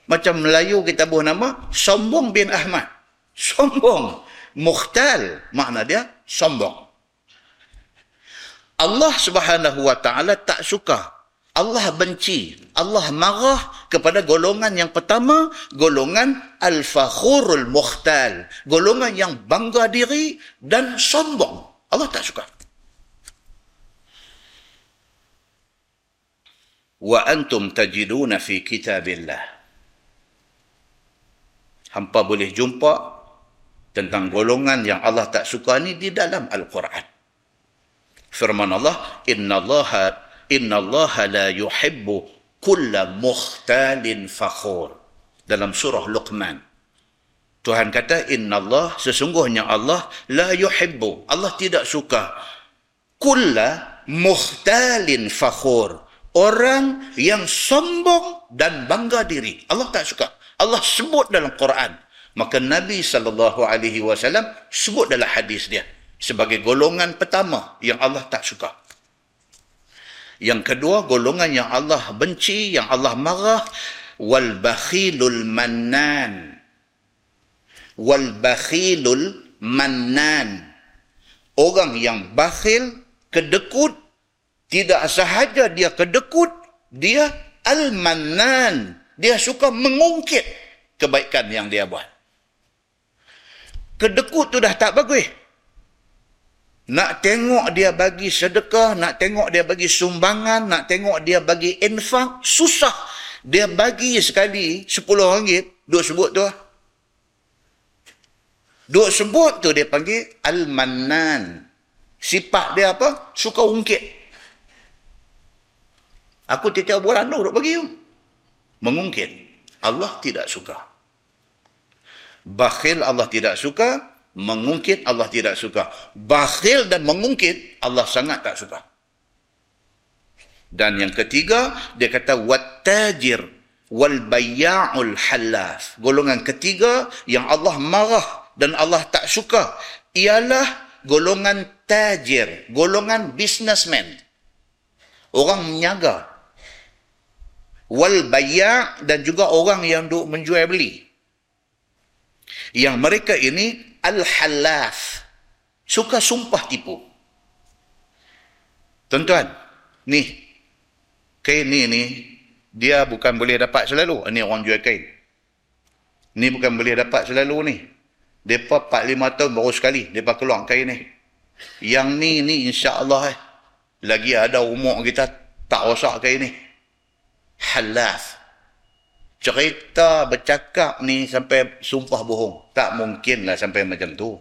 Macam Melayu kita buat nama Sombong bin Ahmad. Sombong. Mukhtal. Makna dia sombong. Allah subhanahu wa ta'ala tak suka. Allah benci. Allah marah kepada golongan yang pertama. Golongan Al-Fakhurul Mukhtal. Golongan yang bangga diri dan sombong. Allah tak suka. Wa antum tajiduna fi kitabillah hampa boleh jumpa tentang golongan yang Allah tak suka ni di dalam Al-Quran. Firman Allah, Inna Allah, Inna Allah la yuhibbu kulla mukhtalin fakhur. Dalam surah Luqman. Tuhan kata, Inna Allah, sesungguhnya Allah la yuhibbu. Allah tidak suka. Kulla mukhtalin fakhur. Orang yang sombong dan bangga diri. Allah tak suka. Allah sebut dalam Quran. Maka Nabi SAW sebut dalam hadis dia. Sebagai golongan pertama yang Allah tak suka. Yang kedua, golongan yang Allah benci, yang Allah marah. Wal bakhilul mannan. Wal bakhilul mannan. Orang yang bakhil, kedekut, tidak sahaja dia kedekut, dia al-mannan dia suka mengungkit kebaikan yang dia buat. Kedekut tu dah tak bagus. Nak tengok dia bagi sedekah, nak tengok dia bagi sumbangan, nak tengok dia bagi infak, susah. Dia bagi sekali 10 ringgit, duk sebut tu. Duk sebut tu dia panggil Al-Mannan. Sifat dia apa? Suka ungkit. Aku tiap-tiap bulan tu duk bagi tu mengungkit. Allah tidak suka. Bakhil Allah tidak suka, mengungkit Allah tidak suka. Bakhil dan mengungkit Allah sangat tak suka. Dan yang ketiga, dia kata wattajir wal bayya'ul halaf. Golongan ketiga yang Allah marah dan Allah tak suka ialah golongan tajir, golongan businessman. Orang menyaga, wal bayya' dan juga orang yang duk menjual beli. Yang mereka ini al-halaf. Suka sumpah tipu. Tuan-tuan, ni kain ni ni dia bukan boleh dapat selalu. Ini orang jual kain. Ni bukan boleh dapat selalu ni. Depa 4 5 tahun baru sekali depa keluar kain ni. Yang ni ni insya-Allah eh. Lagi ada umur kita tak rosak kain ni. Halaf. Cerita bercakap ni sampai sumpah bohong. Tak mungkin lah sampai macam tu.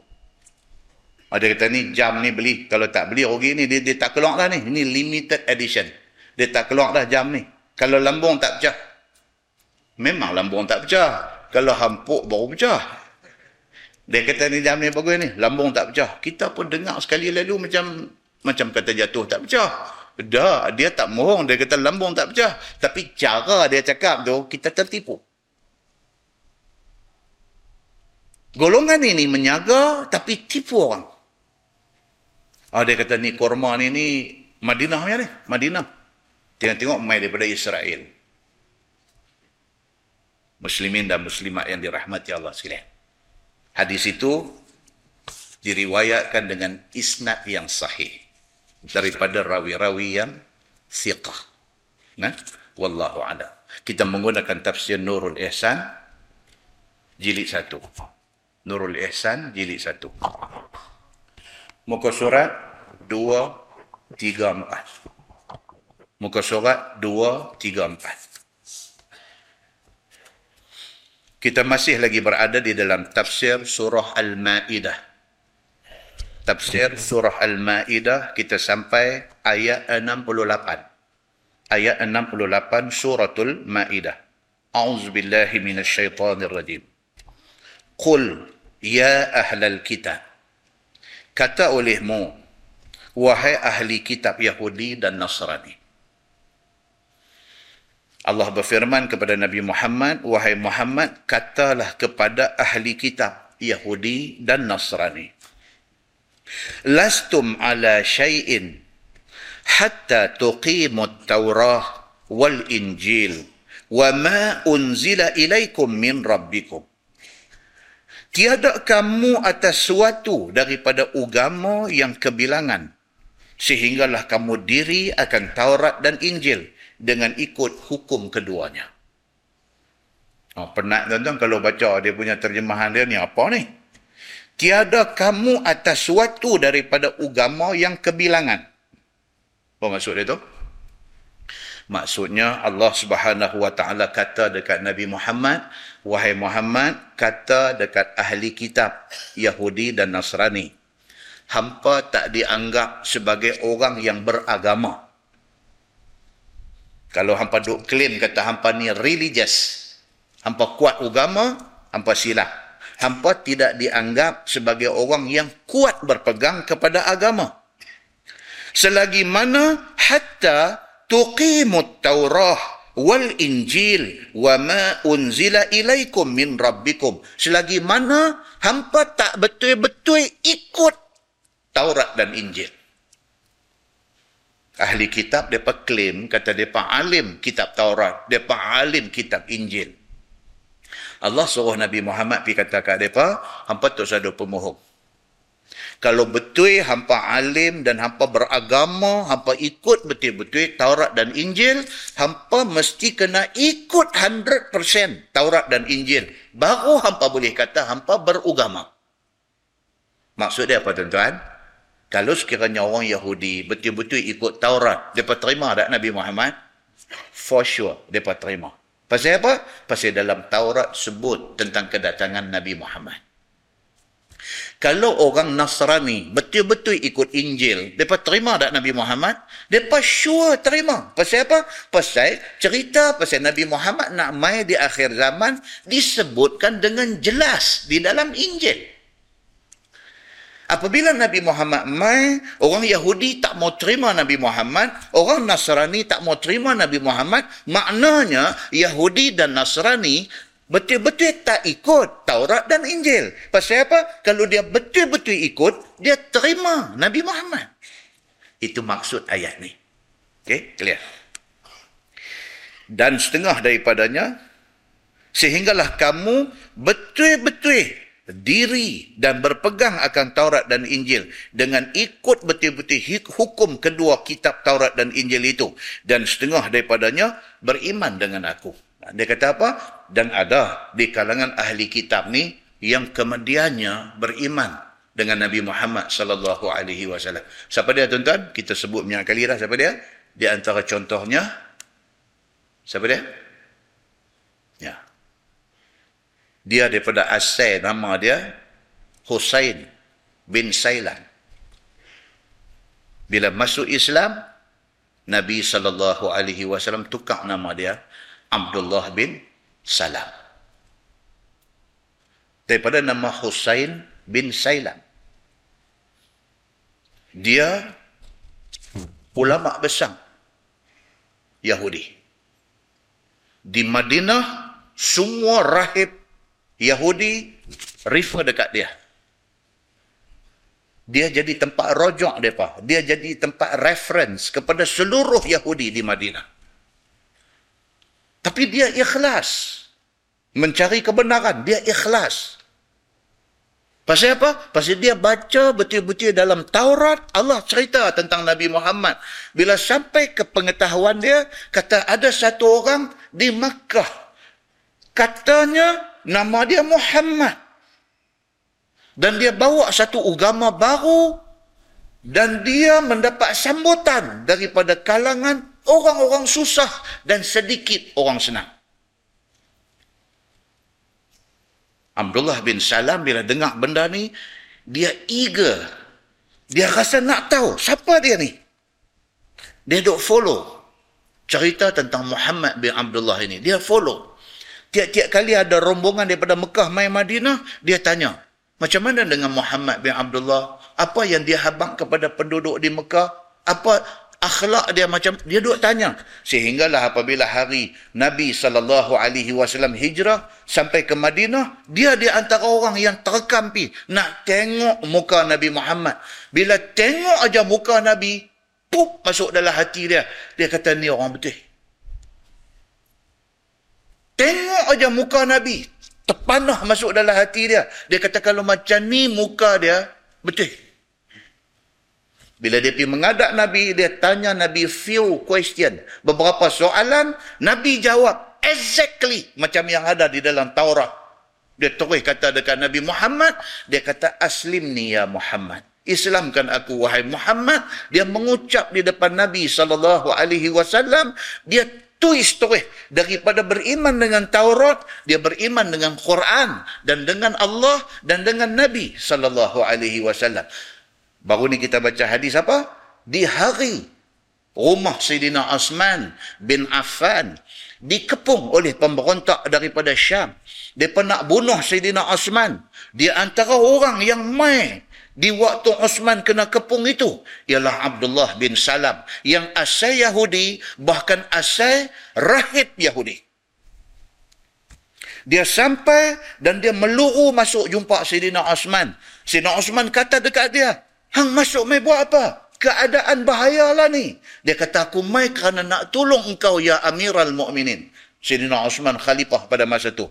Ada kata ni jam ni beli. Kalau tak beli rugi ni dia, dia tak keluar dah ni. Ini limited edition. Dia tak keluar dah jam ni. Kalau lambung tak pecah. Memang lambung tak pecah. Kalau hampuk baru pecah. Dia kata ni jam ni bagus ni. Lambung tak pecah. Kita pun dengar sekali lalu macam macam kata jatuh tak pecah. Dah, dia tak mohong. Dia kata lambung tak pecah. Tapi cara dia cakap tu, kita tertipu. Golongan ini menyaga tapi tipu orang. Ah, dia kata ni korma ni ni Madinah ni. Madinah. Tengok-tengok mai daripada Israel. Muslimin dan muslimat yang dirahmati Allah sekalian. Hadis itu diriwayatkan dengan isnad yang sahih daripada rawi-rawi yang thiqah. Nah, wallahu a'lam. Kita menggunakan tafsir Nurul Ihsan jilid satu. Nurul Ihsan jilid satu. Muka surat dua, tiga, empat. Muka surat 2, 3, 4. Kita masih lagi berada di dalam tafsir surah Al-Ma'idah. Tafsir surah Al-Ma'idah kita sampai ayat 68. Ayat 68 suratul Ma'idah. A'udzubillahi minasyaitanirrajim. Qul ya ahlal kitab. Kata olehmu, wahai ahli kitab Yahudi dan Nasrani. Allah berfirman kepada Nabi Muhammad, Wahai Muhammad, katalah kepada ahli kitab Yahudi dan Nasrani. Lastum ala syai'in hatta tuqimut Taurah wal Injil wa ma unzila ilaikum min rabbikum. Tiada kamu atas suatu daripada agama yang kebilangan sehinggalah kamu diri akan Taurat dan Injil dengan ikut hukum keduanya. Oh, penat tuan-tuan kalau baca dia punya terjemahan dia ni apa ni? Tiada kamu atas suatu daripada agama yang kebilangan. Apa maksud dia tu? Maksudnya Allah Subhanahu Wa Taala kata dekat Nabi Muhammad, wahai Muhammad, kata dekat ahli kitab Yahudi dan Nasrani, hampa tak dianggap sebagai orang yang beragama. Kalau hampa duk claim kata hampa ni religious, hampa kuat agama, hampa silap. Hampa tidak dianggap sebagai orang yang kuat berpegang kepada agama. Selagi mana hatta tuqimut Taurah wal Injil wa ma unzila ilaikum min rabbikum. Selagi mana hampa tak betul-betul ikut Taurat dan Injil ahli kitab depa claim kata depa alim kitab Taurat, depa alim kitab Injil. Allah suruh Nabi Muhammad pi kata kat depa, hampa tu sadu pemohong. Kalau betul hampa alim dan hampa beragama, hampa ikut betul-betul Taurat dan Injil, hampa mesti kena ikut 100% Taurat dan Injil. Baru hampa boleh kata hampa beragama. Maksud dia apa tuan-tuan? Kalau sekiranya orang Yahudi betul-betul ikut Taurat, mereka terima tak Nabi Muhammad? For sure, mereka terima. Pasal apa? Pasal dalam Taurat sebut tentang kedatangan Nabi Muhammad. Kalau orang Nasrani betul-betul ikut Injil, mereka terima tak Nabi Muhammad? Mereka sure terima. Pasal apa? Pasal cerita pasal Nabi Muhammad nak mai di akhir zaman disebutkan dengan jelas di dalam Injil. Apabila Nabi Muhammad mai, orang Yahudi tak mau terima Nabi Muhammad, orang Nasrani tak mau terima Nabi Muhammad, maknanya Yahudi dan Nasrani betul-betul tak ikut Taurat dan Injil. Pasal apa? Kalau dia betul-betul ikut, dia terima Nabi Muhammad. Itu maksud ayat ni. Okay, clear? dan setengah daripadanya sehinggalah kamu betul-betul diri dan berpegang akan Taurat dan Injil dengan ikut betul-betul hukum kedua kitab Taurat dan Injil itu dan setengah daripadanya beriman dengan aku. Dia kata apa? Dan ada di kalangan ahli kitab ni yang kemudiannya beriman dengan Nabi Muhammad sallallahu alaihi wasallam. Siapa dia tuan-tuan? Kita sebut banyak kali dah siapa dia? Di antara contohnya siapa dia? Ya. Dia daripada asal nama dia Husain bin Sailan. Bila masuk Islam, Nabi sallallahu alaihi wasallam tukar nama dia Abdullah bin Salam. Daripada nama Husain bin Sailan. Dia ulama besar Yahudi. Di Madinah, semua rahib Yahudi refer dekat dia. Dia jadi tempat rojok mereka. Dia jadi tempat reference kepada seluruh Yahudi di Madinah. Tapi dia ikhlas. Mencari kebenaran. Dia ikhlas. Pasal apa? Pasal dia baca betul-betul dalam Taurat, Allah cerita tentang Nabi Muhammad. Bila sampai ke pengetahuan dia, kata ada satu orang di Makkah. Katanya nama dia Muhammad. Dan dia bawa satu agama baru dan dia mendapat sambutan daripada kalangan orang-orang susah dan sedikit orang senang. Abdullah bin Salam bila dengar benda ni, dia eager. Dia rasa nak tahu siapa dia ni. Dia duk follow cerita tentang Muhammad bin Abdullah ini. Dia follow. Tiap-tiap kali ada rombongan daripada Mekah mai Madinah, dia tanya, macam mana dengan Muhammad bin Abdullah? Apa yang dia habang kepada penduduk di Mekah? Apa akhlak dia macam? Dia duk tanya. Sehinggalah apabila hari Nabi sallallahu alaihi wasallam hijrah sampai ke Madinah dia di antara orang yang terkampi nak tengok muka Nabi Muhammad. Bila tengok aja muka Nabi pup masuk dalam hati dia. Dia kata ni orang betul tengok aja muka Nabi terpanah masuk dalam hati dia dia kata kalau macam ni muka dia betul bila dia pergi mengadap Nabi, dia tanya Nabi few question. Beberapa soalan, Nabi jawab exactly macam yang ada di dalam Taurat. Dia terus kata dekat Nabi Muhammad, dia kata aslim ni ya Muhammad. Islamkan aku wahai Muhammad. Dia mengucap di depan Nabi wasallam, dia twist terus daripada beriman dengan Taurat, dia beriman dengan Quran dan dengan Allah dan dengan Nabi sallallahu alaihi wasallam. Baru ni kita baca hadis apa? Di hari rumah Sayyidina Osman bin Affan dikepung oleh pemberontak daripada Syam. Mereka nak bunuh Sayyidina Osman. Di antara orang yang mai di waktu Osman kena kepung itu ialah Abdullah bin Salam yang asal Yahudi bahkan asal rahib Yahudi. Dia sampai dan dia meluru masuk jumpa Sayyidina Osman. Sayyidina Osman kata dekat dia, Hang masuk mai buat apa? Keadaan bahayalah ni. Dia kata aku mai kerana nak tolong engkau ya Amirul Mukminin. Sayyidina Osman khalifah pada masa tu.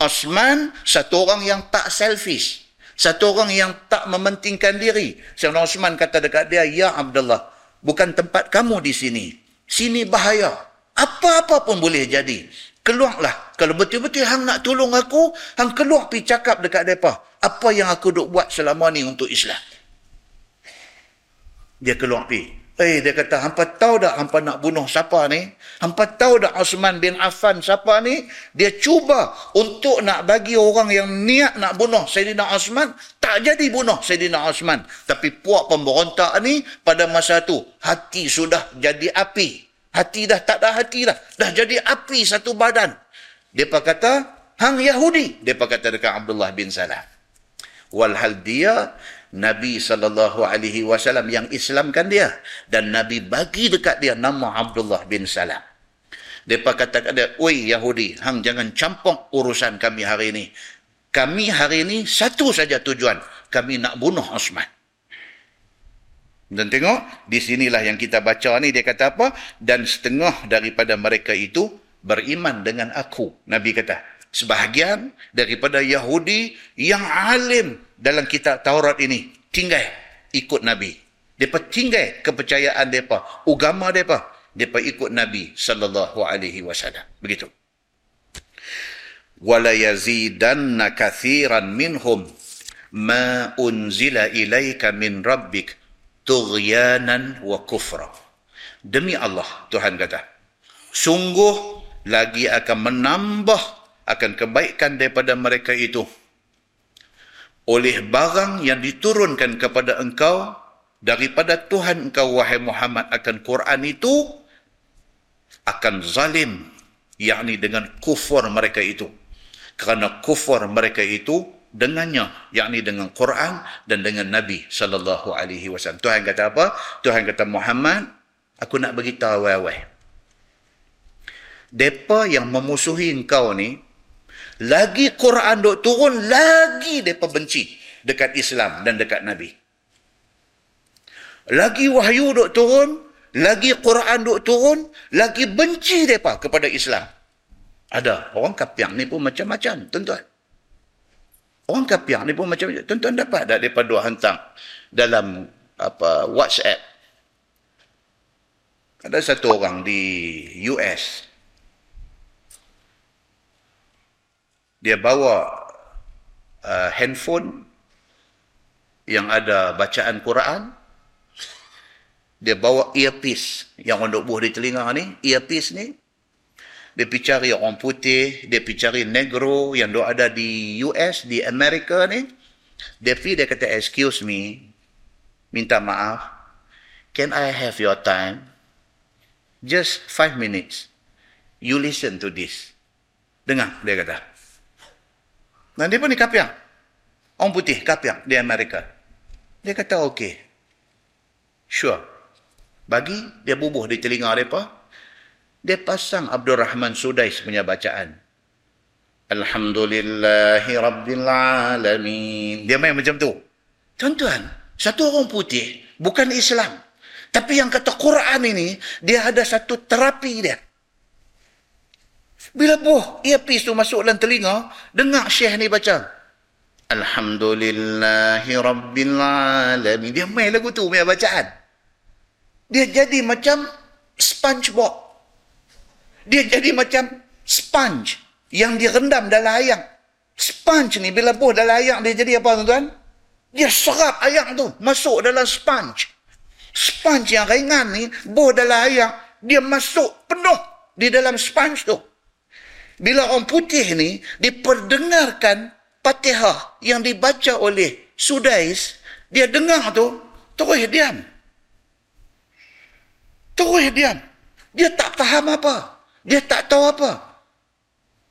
Osman satu orang yang tak selfish. Satu orang yang tak mementingkan diri. Sayyidina Osman kata dekat dia, Ya Abdullah, bukan tempat kamu di sini. Sini bahaya. Apa-apa pun boleh jadi. Keluarlah. Kalau betul-betul hang nak tolong aku, hang keluar pergi cakap dekat mereka. Apa yang aku duk buat selama ni untuk Islam. Dia keluar pergi. Eh, dia kata, hampa tahu tak hampa nak bunuh siapa ni? Hampa tahu tak Osman bin Affan siapa ni? Dia cuba untuk nak bagi orang yang niat nak bunuh Sayyidina Osman, tak jadi bunuh Sayyidina Osman. Tapi puak pemberontak ni, pada masa tu, hati sudah jadi api. Hati dah tak ada hati dah. Dah jadi api satu badan. Dia kata, hang Yahudi. Dia kata dekat Abdullah bin Salam. Walhal dia Nabi sallallahu alaihi wasallam yang Islamkan dia dan Nabi bagi dekat dia nama Abdullah bin Salam. Depa kata kat dia, "Oi Yahudi, hang jangan campur urusan kami hari ini. Kami hari ini satu saja tujuan, kami nak bunuh Osman." Dan tengok, di sinilah yang kita baca ni dia kata apa? Dan setengah daripada mereka itu beriman dengan aku. Nabi kata, sebahagian daripada Yahudi yang alim dalam kitab Taurat ini tinggal ikut Nabi. Depa tinggal kepercayaan depa, agama depa, depa ikut Nabi sallallahu alaihi wasallam. Begitu. Wala yazidanna kathiran minhum ma unzila ilaika min rabbik tughyanan wa kufra. Demi Allah, Tuhan kata, sungguh lagi akan menambah akan kebaikan daripada mereka itu oleh barang yang diturunkan kepada engkau daripada Tuhan engkau wahai Muhammad akan Quran itu akan zalim yakni dengan kufur mereka itu. Kerana kufur mereka itu dengannya yakni dengan Quran dan dengan Nabi sallallahu alaihi wasallam. Tuhan kata apa? Tuhan kata Muhammad aku nak beritahu awal-awal. Depa yang memusuhi engkau ni lagi Quran dok turun lagi depa benci dekat Islam dan dekat Nabi. Lagi wahyu dok turun lagi Quran dok turun lagi benci depa kepada Islam. Ada orang kapiang ni pun macam-macam tuan-tuan. Orang kapiang ni pun macam-macam. Tuan-tuan dapat tak depa dua hantar dalam apa WhatsApp? Ada satu orang di US dia bawa uh, handphone yang ada bacaan Quran. Dia bawa earpiece yang untuk buh di telinga ni earpiece ni. Dia pergi cari orang putih dia pergi cari negro yang dok ada di US di Amerika ni. Dia pergi dia kata excuse me minta maaf. Can I have your time? Just five minutes. You listen to this. Dengar dia kata dan dia pun ni kapiang. Orang putih kapiang di Amerika. Dia kata okey. Sure. Bagi dia bubuh di telinga mereka. Dia pasang Abdul Rahman Sudais punya bacaan. Alhamdulillahi Rabbil Alamin. Dia main macam tu. Tuan-tuan, satu orang putih bukan Islam. Tapi yang kata Quran ini, dia ada satu terapi dia. Bila buh earpiece tu masuk dalam telinga, dengar Syekh ni baca. Alhamdulillahi Rabbil Alamin. Dia main lagu tu, punya bacaan. Dia jadi macam SpongeBob. Dia jadi macam sponge yang direndam dalam air. Sponge ni bila buh dalam air, dia jadi apa tuan-tuan? Dia serap air tu, masuk dalam sponge. Sponge yang ringan ni, buh dalam air, dia masuk penuh di dalam sponge tu bila orang putih ni diperdengarkan Fatihah yang dibaca oleh Sudais, dia dengar tu terus diam. Terus diam. Dia tak faham apa. Dia tak tahu apa.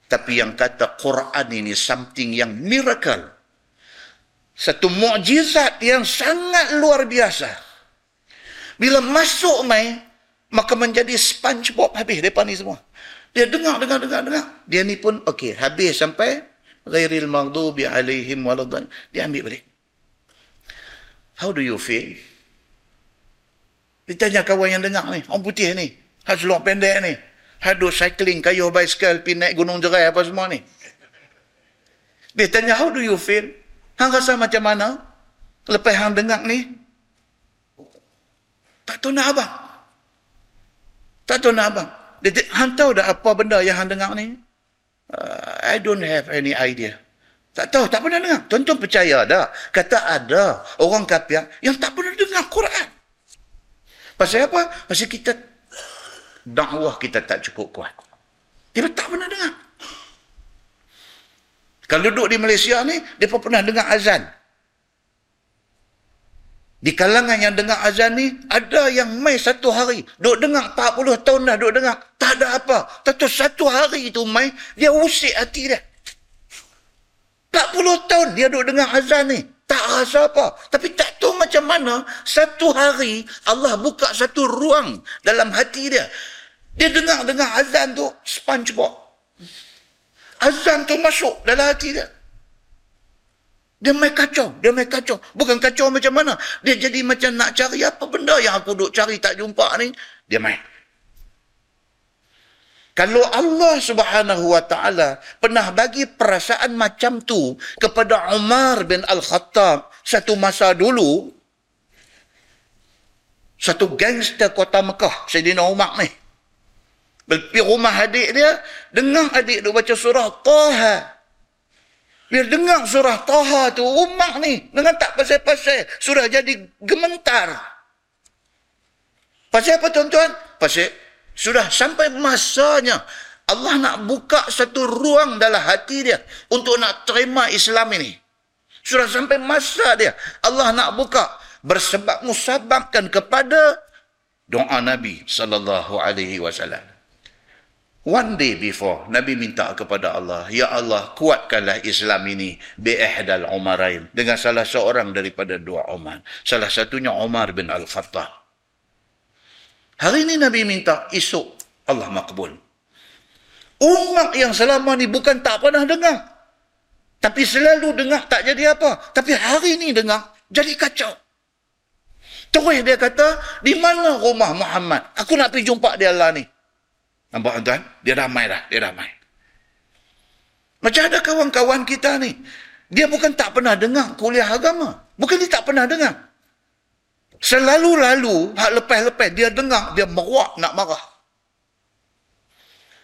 Tapi yang kata Quran ini something yang miracle. Satu mukjizat yang sangat luar biasa. Bila masuk mai, maka menjadi SpongeBob habis depan ni semua. Dia dengar, dengar, dengar, dengar. Dia ni pun, okey, habis sampai ghairil maghdubi alaihim waladhan. Dia ambil balik. How do you feel? Dia tanya kawan yang dengar ni, orang putih ni, haslok pendek ni, hadu cycling, kayu bicycle, pergi naik gunung jerai apa semua ni. Dia tanya, how do you feel? Hang rasa macam mana? Lepas hang dengar ni? Tak tahu nak abang. Tak tahu nak abang. Dia, hang tahu dah apa benda yang hang dengar ni? Uh, I don't have any idea. Tak tahu, tak pernah dengar. Tuan-tuan percaya dah. Kata ada orang kafir yang tak pernah dengar Quran. Pasal apa? Pasal kita dakwah kita tak cukup kuat. Dia tak pernah dengar. Kalau duduk di Malaysia ni, dia pernah dengar azan. Di kalangan yang dengar azan ni, ada yang mai satu hari. Duk dengar 40 tahun dah duk dengar. Tak ada apa. Tentu satu hari itu mai, dia usik hati dia. 40 tahun dia duk dengar azan ni. Tak rasa apa. Tapi tak tahu macam mana satu hari Allah buka satu ruang dalam hati dia. Dia dengar-dengar azan tu SpongeBob. Azan tu masuk dalam hati dia. Dia main kacau. Dia main kacau. Bukan kacau macam mana. Dia jadi macam nak cari apa benda yang aku duk cari tak jumpa ni. Dia main. Kalau Allah subhanahu wa ta'ala pernah bagi perasaan macam tu kepada Umar bin Al-Khattab satu masa dulu, satu gangster kota Mekah, Sayyidina Umar ni. Pergi rumah adik dia, dengar adik dia baca surah Taha. Dia dengar surah Taha tu, Umar ni, dengan tak pasal-pasal, surah jadi gementar. Pasal apa tuan-tuan? Pasal sudah sampai masanya Allah nak buka satu ruang dalam hati dia untuk nak terima Islam ini. Sudah sampai masa dia. Allah nak buka bersebab musababkan kepada doa Nabi sallallahu alaihi wasallam. One day before, Nabi minta kepada Allah, Ya Allah, kuatkanlah Islam ini bi'ihdal umarain. Dengan salah seorang daripada dua Umar. Salah satunya Umar bin Al-Khattab. Hari ini Nabi minta, esok Allah makbul. Umat yang selama ni bukan tak pernah dengar. Tapi selalu dengar tak jadi apa. Tapi hari ini dengar, jadi kacau. Terus dia kata, di mana rumah Muhammad? Aku nak pergi jumpa dia lah ni. Nampak tuan? Dia ramai dah, dia ramai. Macam ada kawan-kawan kita ni. Dia bukan tak pernah dengar kuliah agama. Bukan dia tak pernah dengar. Selalu-lalu, hak lepas-lepas, dia dengar, dia meruak nak marah.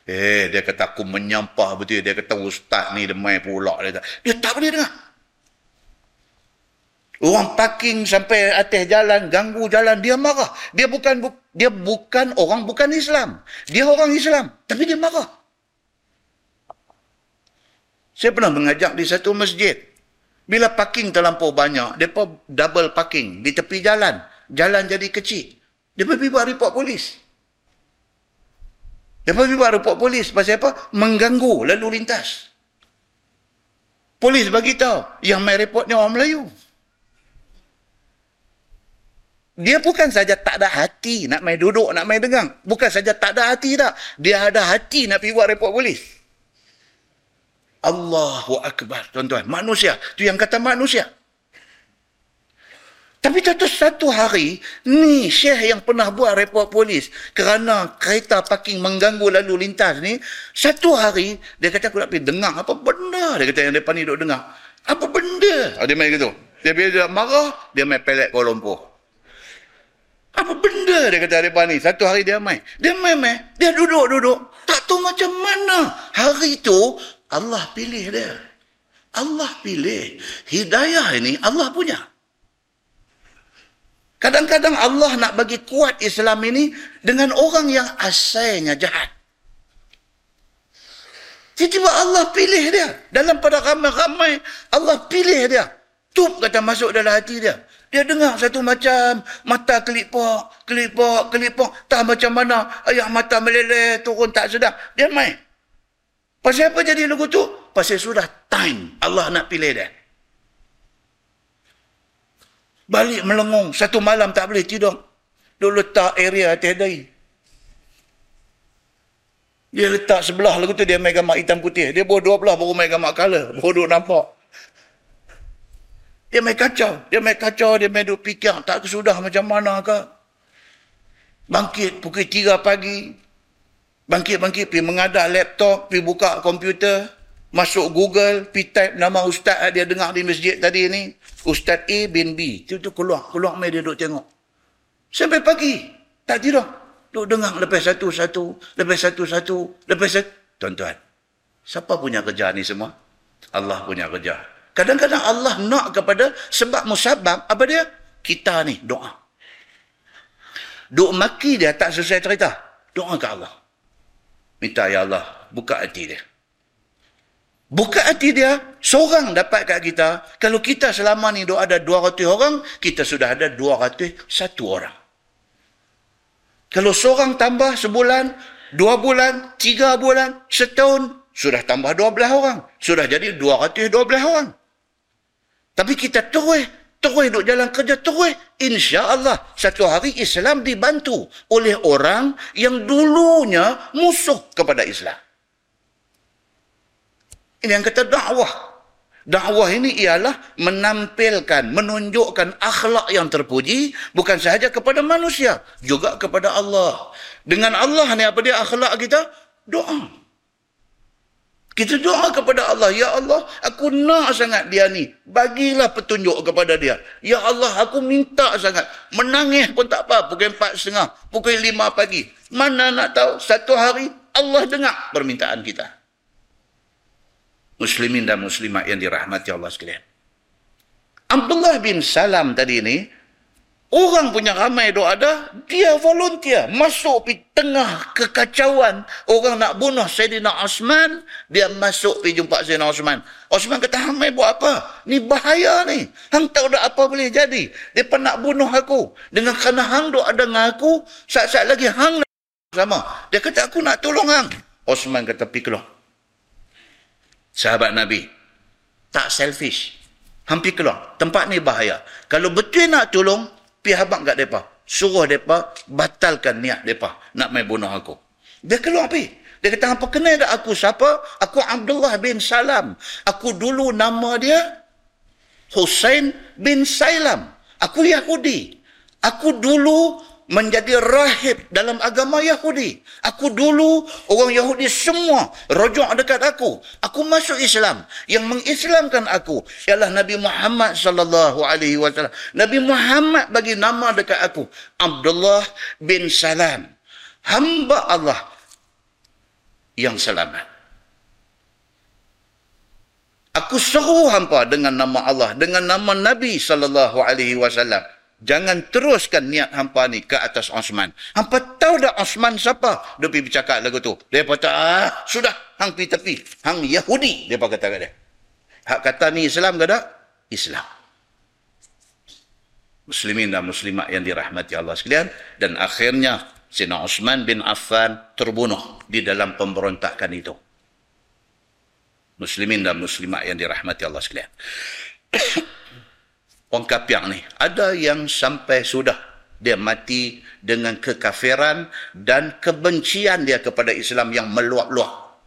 Eh, dia kata aku menyampah betul. Dia kata ustaz ni demai pula. Dia, dia tak boleh dengar. Orang parking sampai atas jalan, ganggu jalan, dia marah. Dia bukan bu, dia bukan orang bukan Islam. Dia orang Islam, tapi dia marah. Saya pernah mengajak di satu masjid. Bila parking terlampau banyak, mereka double parking di tepi jalan. Jalan jadi kecil. Dia pergi buat report polis. Dia pergi buat report polis. Pasal apa? Mengganggu lalu lintas. Polis bagi tahu yang main report ni orang Melayu. Dia bukan saja tak ada hati nak main duduk, nak main dengang. Bukan saja tak ada hati tak. Dia ada hati nak pergi buat report polis. Allahu Akbar, tuan-tuan. Manusia. tu yang kata manusia. Tapi satu satu hari, ni Syekh yang pernah buat report polis kerana kereta parking mengganggu lalu lintas ni, satu hari, dia kata aku nak pergi dengar apa benda. Dia kata yang depan ni duduk dengar. Apa benda? Oh, dia main gitu. Dia bila dia marah, dia main pelet Kuala Lumpur. Apa benda dia kata depan ni? Satu hari dia main. Dia main-main. Dia duduk-duduk. Tak tahu macam mana. Hari itu, Allah pilih dia. Allah pilih. Hidayah ini Allah punya. Kadang-kadang Allah nak bagi kuat Islam ini dengan orang yang asalnya jahat. Tiba-tiba Allah pilih dia. Dalam pada ramai-ramai, Allah pilih dia. Tup kata masuk dalam hati dia. Dia dengar satu macam mata kelipok, kelipok, kelipok. Tak macam mana ayah mata meleleh, turun tak sedap. Dia main. Pasal apa jadi lagu tu? Pasal sudah time Allah nak pilih dia. Balik melengung. Satu malam tak boleh tidur. Dia letak area atas dari. Dia letak sebelah lagu tu dia main gambar hitam putih. Dia bawa dua belah baru main gambar color. Baru duduk nampak. Dia main kacau. Dia main kacau. Dia main duduk fikir. Tak kesudah macam mana ke. Bangkit pukul tiga pagi. Bangkit-bangkit pergi mengadak laptop, pergi buka komputer, masuk Google, pergi type nama ustaz dia dengar di masjid tadi ni. Ustaz A bin B. Itu tu keluar, keluar mai dia duduk tengok. Sampai pagi, tak tidur. Duduk dengar lepas satu-satu, lepas satu-satu, lepas satu. Tuan-tuan, siapa punya kerja ni semua? Allah punya kerja. Kadang-kadang Allah nak kepada sebab musabab, apa dia? Kita ni doa. Duk maki dia tak selesai cerita. Doa ke Allah. Minta ya Allah, buka hati dia. Buka hati dia, seorang dapat kat kita. Kalau kita selama ni ada 200 orang, kita sudah ada 201 orang. Kalau seorang tambah sebulan, dua bulan, tiga bulan, setahun, sudah tambah 12 orang. Sudah jadi 212 orang. Tapi kita terus terus duduk jalan kerja terus. insya-Allah satu hari Islam dibantu oleh orang yang dulunya musuh kepada Islam. Ini yang kata dakwah. Dakwah ini ialah menampilkan menunjukkan akhlak yang terpuji bukan sahaja kepada manusia juga kepada Allah. Dengan Allah ni apa dia akhlak kita? Doa. Kita doa kepada Allah, Ya Allah, aku nak sangat dia ni. Bagilah petunjuk kepada dia. Ya Allah, aku minta sangat. Menangis pun tak apa. Pukul empat setengah, pukul lima pagi. Mana nak tahu, satu hari Allah dengar permintaan kita. Muslimin dan muslimat yang dirahmati Allah sekalian. Abdullah bin Salam tadi ni, Orang punya ramai doa ada, dia volunteer. Masuk di tengah kekacauan. Orang nak bunuh Sayyidina Osman, dia masuk pergi jumpa Sayyidina Osman. Osman kata, ramai buat apa? Ni bahaya ni. Hang tak apa boleh jadi. Dia nak bunuh aku. Dengan kerana hang doa dengan aku, saat-saat lagi hang nak sama. Dia kata, aku nak tolong hang. Osman kata, pergi keluar. Sahabat Nabi, tak selfish. Hampir keluar. Tempat ni bahaya. Kalau betul nak tolong, pergi habang kat mereka. Suruh mereka batalkan niat mereka nak main bunuh aku. Dia keluar pergi. Dia kata, apa kenal tak aku siapa? Aku Abdullah bin Salam. Aku dulu nama dia Hussein bin Salam. Aku Yahudi. Aku dulu menjadi rahib dalam agama Yahudi. Aku dulu orang Yahudi semua rojok dekat aku. Aku masuk Islam. Yang mengislamkan aku ialah Nabi Muhammad sallallahu alaihi wasallam. Nabi Muhammad bagi nama dekat aku Abdullah bin Salam. Hamba Allah yang selamat. Aku seru hampa dengan nama Allah, dengan nama Nabi sallallahu alaihi wasallam. Jangan teruskan niat hampa ni ke atas Osman. Hampa tahu dah Osman siapa? Dia pergi bercakap lagu tu. Dia kata, ah, sudah. Hang pergi tepi. Hang Yahudi. Dia kata kat dia. Hak kata ni Islam ke tak? Islam. Muslimin dan muslimat yang dirahmati Allah sekalian. Dan akhirnya, Sina Osman bin Affan terbunuh di dalam pemberontakan itu. Muslimin dan muslimat yang dirahmati Allah sekalian. orang kapiang ni. Ada yang sampai sudah dia mati dengan kekafiran dan kebencian dia kepada Islam yang meluap-luap.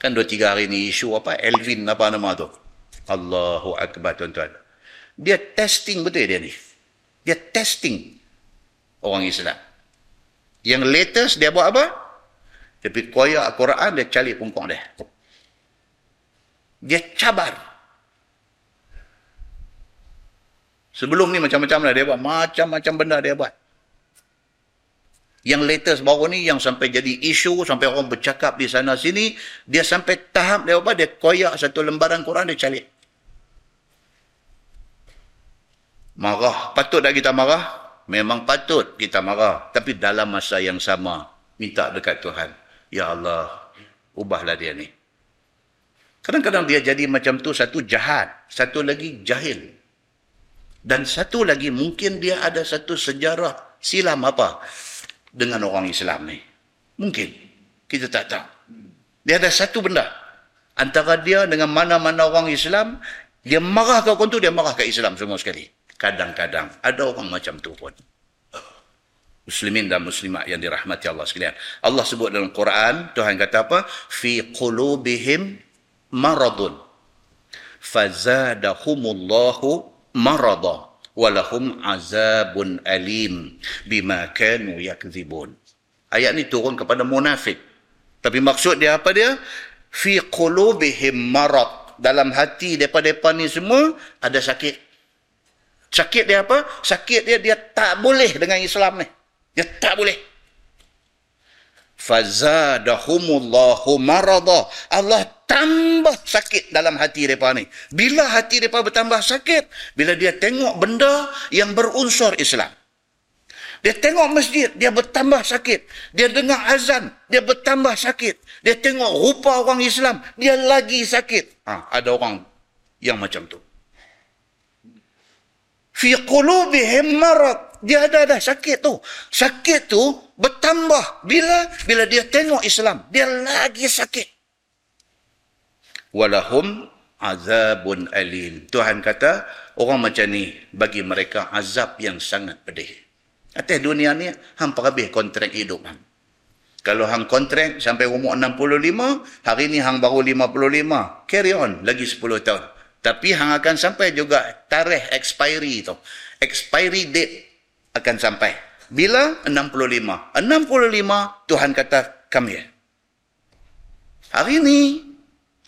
Kan dua tiga hari ni isu apa? Elvin apa nama tu? Allahu Akbar tuan-tuan. Dia testing betul dia ni. Dia testing orang Islam. Yang latest dia buat apa? Dia pergi koyak Al-Quran, dia cari pungkong dia. Dia cabar. Sebelum ni macam-macam lah dia buat. Macam-macam benda dia buat. Yang latest baru ni yang sampai jadi isu, sampai orang bercakap di sana sini, dia sampai tahap dia apa? Dia koyak satu lembaran Quran, dia calik. Marah. Patut tak kita marah? Memang patut kita marah. Tapi dalam masa yang sama, minta dekat Tuhan. Ya Allah, ubahlah dia ni. Kadang-kadang dia jadi macam tu, satu jahat, satu lagi jahil. Dan satu lagi, mungkin dia ada satu sejarah silam apa dengan orang Islam ni. Mungkin. Kita tak tahu. Dia ada satu benda. Antara dia dengan mana-mana orang Islam, dia marah ke orang tu, dia marah ke Islam semua sekali. Kadang-kadang. Ada orang macam tu pun. Muslimin dan muslimat yang dirahmati Allah sekalian. Allah sebut dalam Quran, Tuhan kata apa? Fi qulubihim maradun. Fazadahumullahu marada walahum azabun alim bima kanu yakzibun. Ayat ni turun kepada munafik. Tapi maksud dia apa dia? Fi qulubihim marad. Dalam hati depa-depa ni semua ada sakit. Sakit dia apa? Sakit dia dia tak boleh dengan Islam ni. Dia tak boleh fazadahumullahu marada Allah tambah sakit dalam hati mereka ni. Bila hati mereka bertambah sakit? Bila dia tengok benda yang berunsur Islam. Dia tengok masjid dia bertambah sakit. Dia dengar azan dia bertambah sakit. Dia tengok rupa orang Islam dia lagi sakit. Ha, ada orang yang macam tu. Fi qulubihim marad. Dia ada dah sakit tu. Sakit tu bertambah. Bila? Bila dia tengok Islam, dia lagi sakit. Walahum azabun alim. Tuhan kata, orang macam ni bagi mereka azab yang sangat pedih. Atas dunia ni hampa habis kontrak hidup hang. Kalau hang kontrak sampai umur 65, hari ni hang baru 55. Carry on lagi 10 tahun. Tapi hang akan sampai juga tarikh expiry tu. Expiry date akan sampai. Bila? 65. 65 Tuhan kata come here. Hari ini,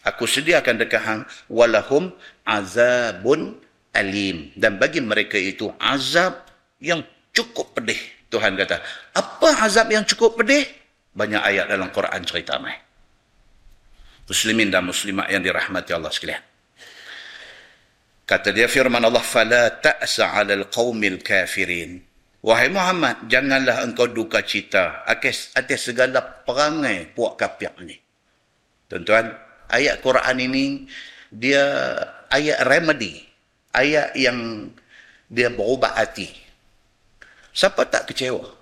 aku sediakan dekat hang, walahum azabun alim. Dan bagi mereka itu azab yang cukup pedih. Tuhan kata, apa azab yang cukup pedih? Banyak ayat dalam Quran cerita mai. Muslimin dan muslimat yang dirahmati Allah sekalian. Kata dia firman Allah, "Fala ta'sa 'alal qaumil kafirin." Wahai Muhammad, janganlah engkau duka cita atas, segala perangai puak kafir ini. Tuan-tuan, ayat Quran ini dia ayat remedy, ayat yang dia berubah hati. Siapa tak kecewa?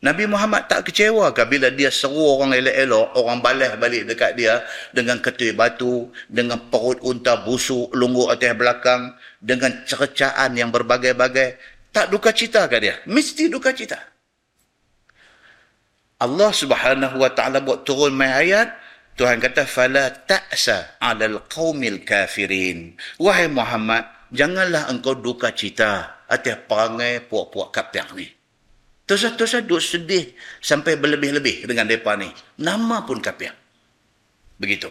Nabi Muhammad tak kecewa ke bila dia seru orang elok-elok, orang balas balik dekat dia dengan ketui batu, dengan perut unta busuk, lungguk atas belakang, dengan cercaan yang berbagai-bagai. Tak duka cita ke dia? Mesti duka cita. Allah subhanahu wa ta'ala buat turun mai ayat, Tuhan kata, Fala ta'sa alal qawmil kafirin. Wahai Muhammad, janganlah engkau duka cita atas perangai puak-puak kafir ni. Terus-terus duduk sedih sampai berlebih-lebih dengan mereka ni. Nama pun kafir. Begitu.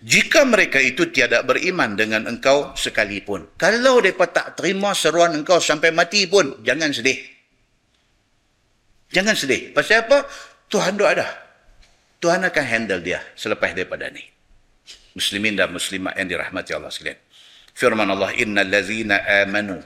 Jika mereka itu tiada beriman dengan engkau sekalipun. Kalau mereka tak terima seruan engkau sampai mati pun, jangan sedih. Jangan sedih. Pasal apa? Tuhan doa ada. Tuhan akan handle dia selepas daripada ni. Muslimin dan muslimat yang dirahmati Allah sekalian. Firman Allah, Inna lazina amanu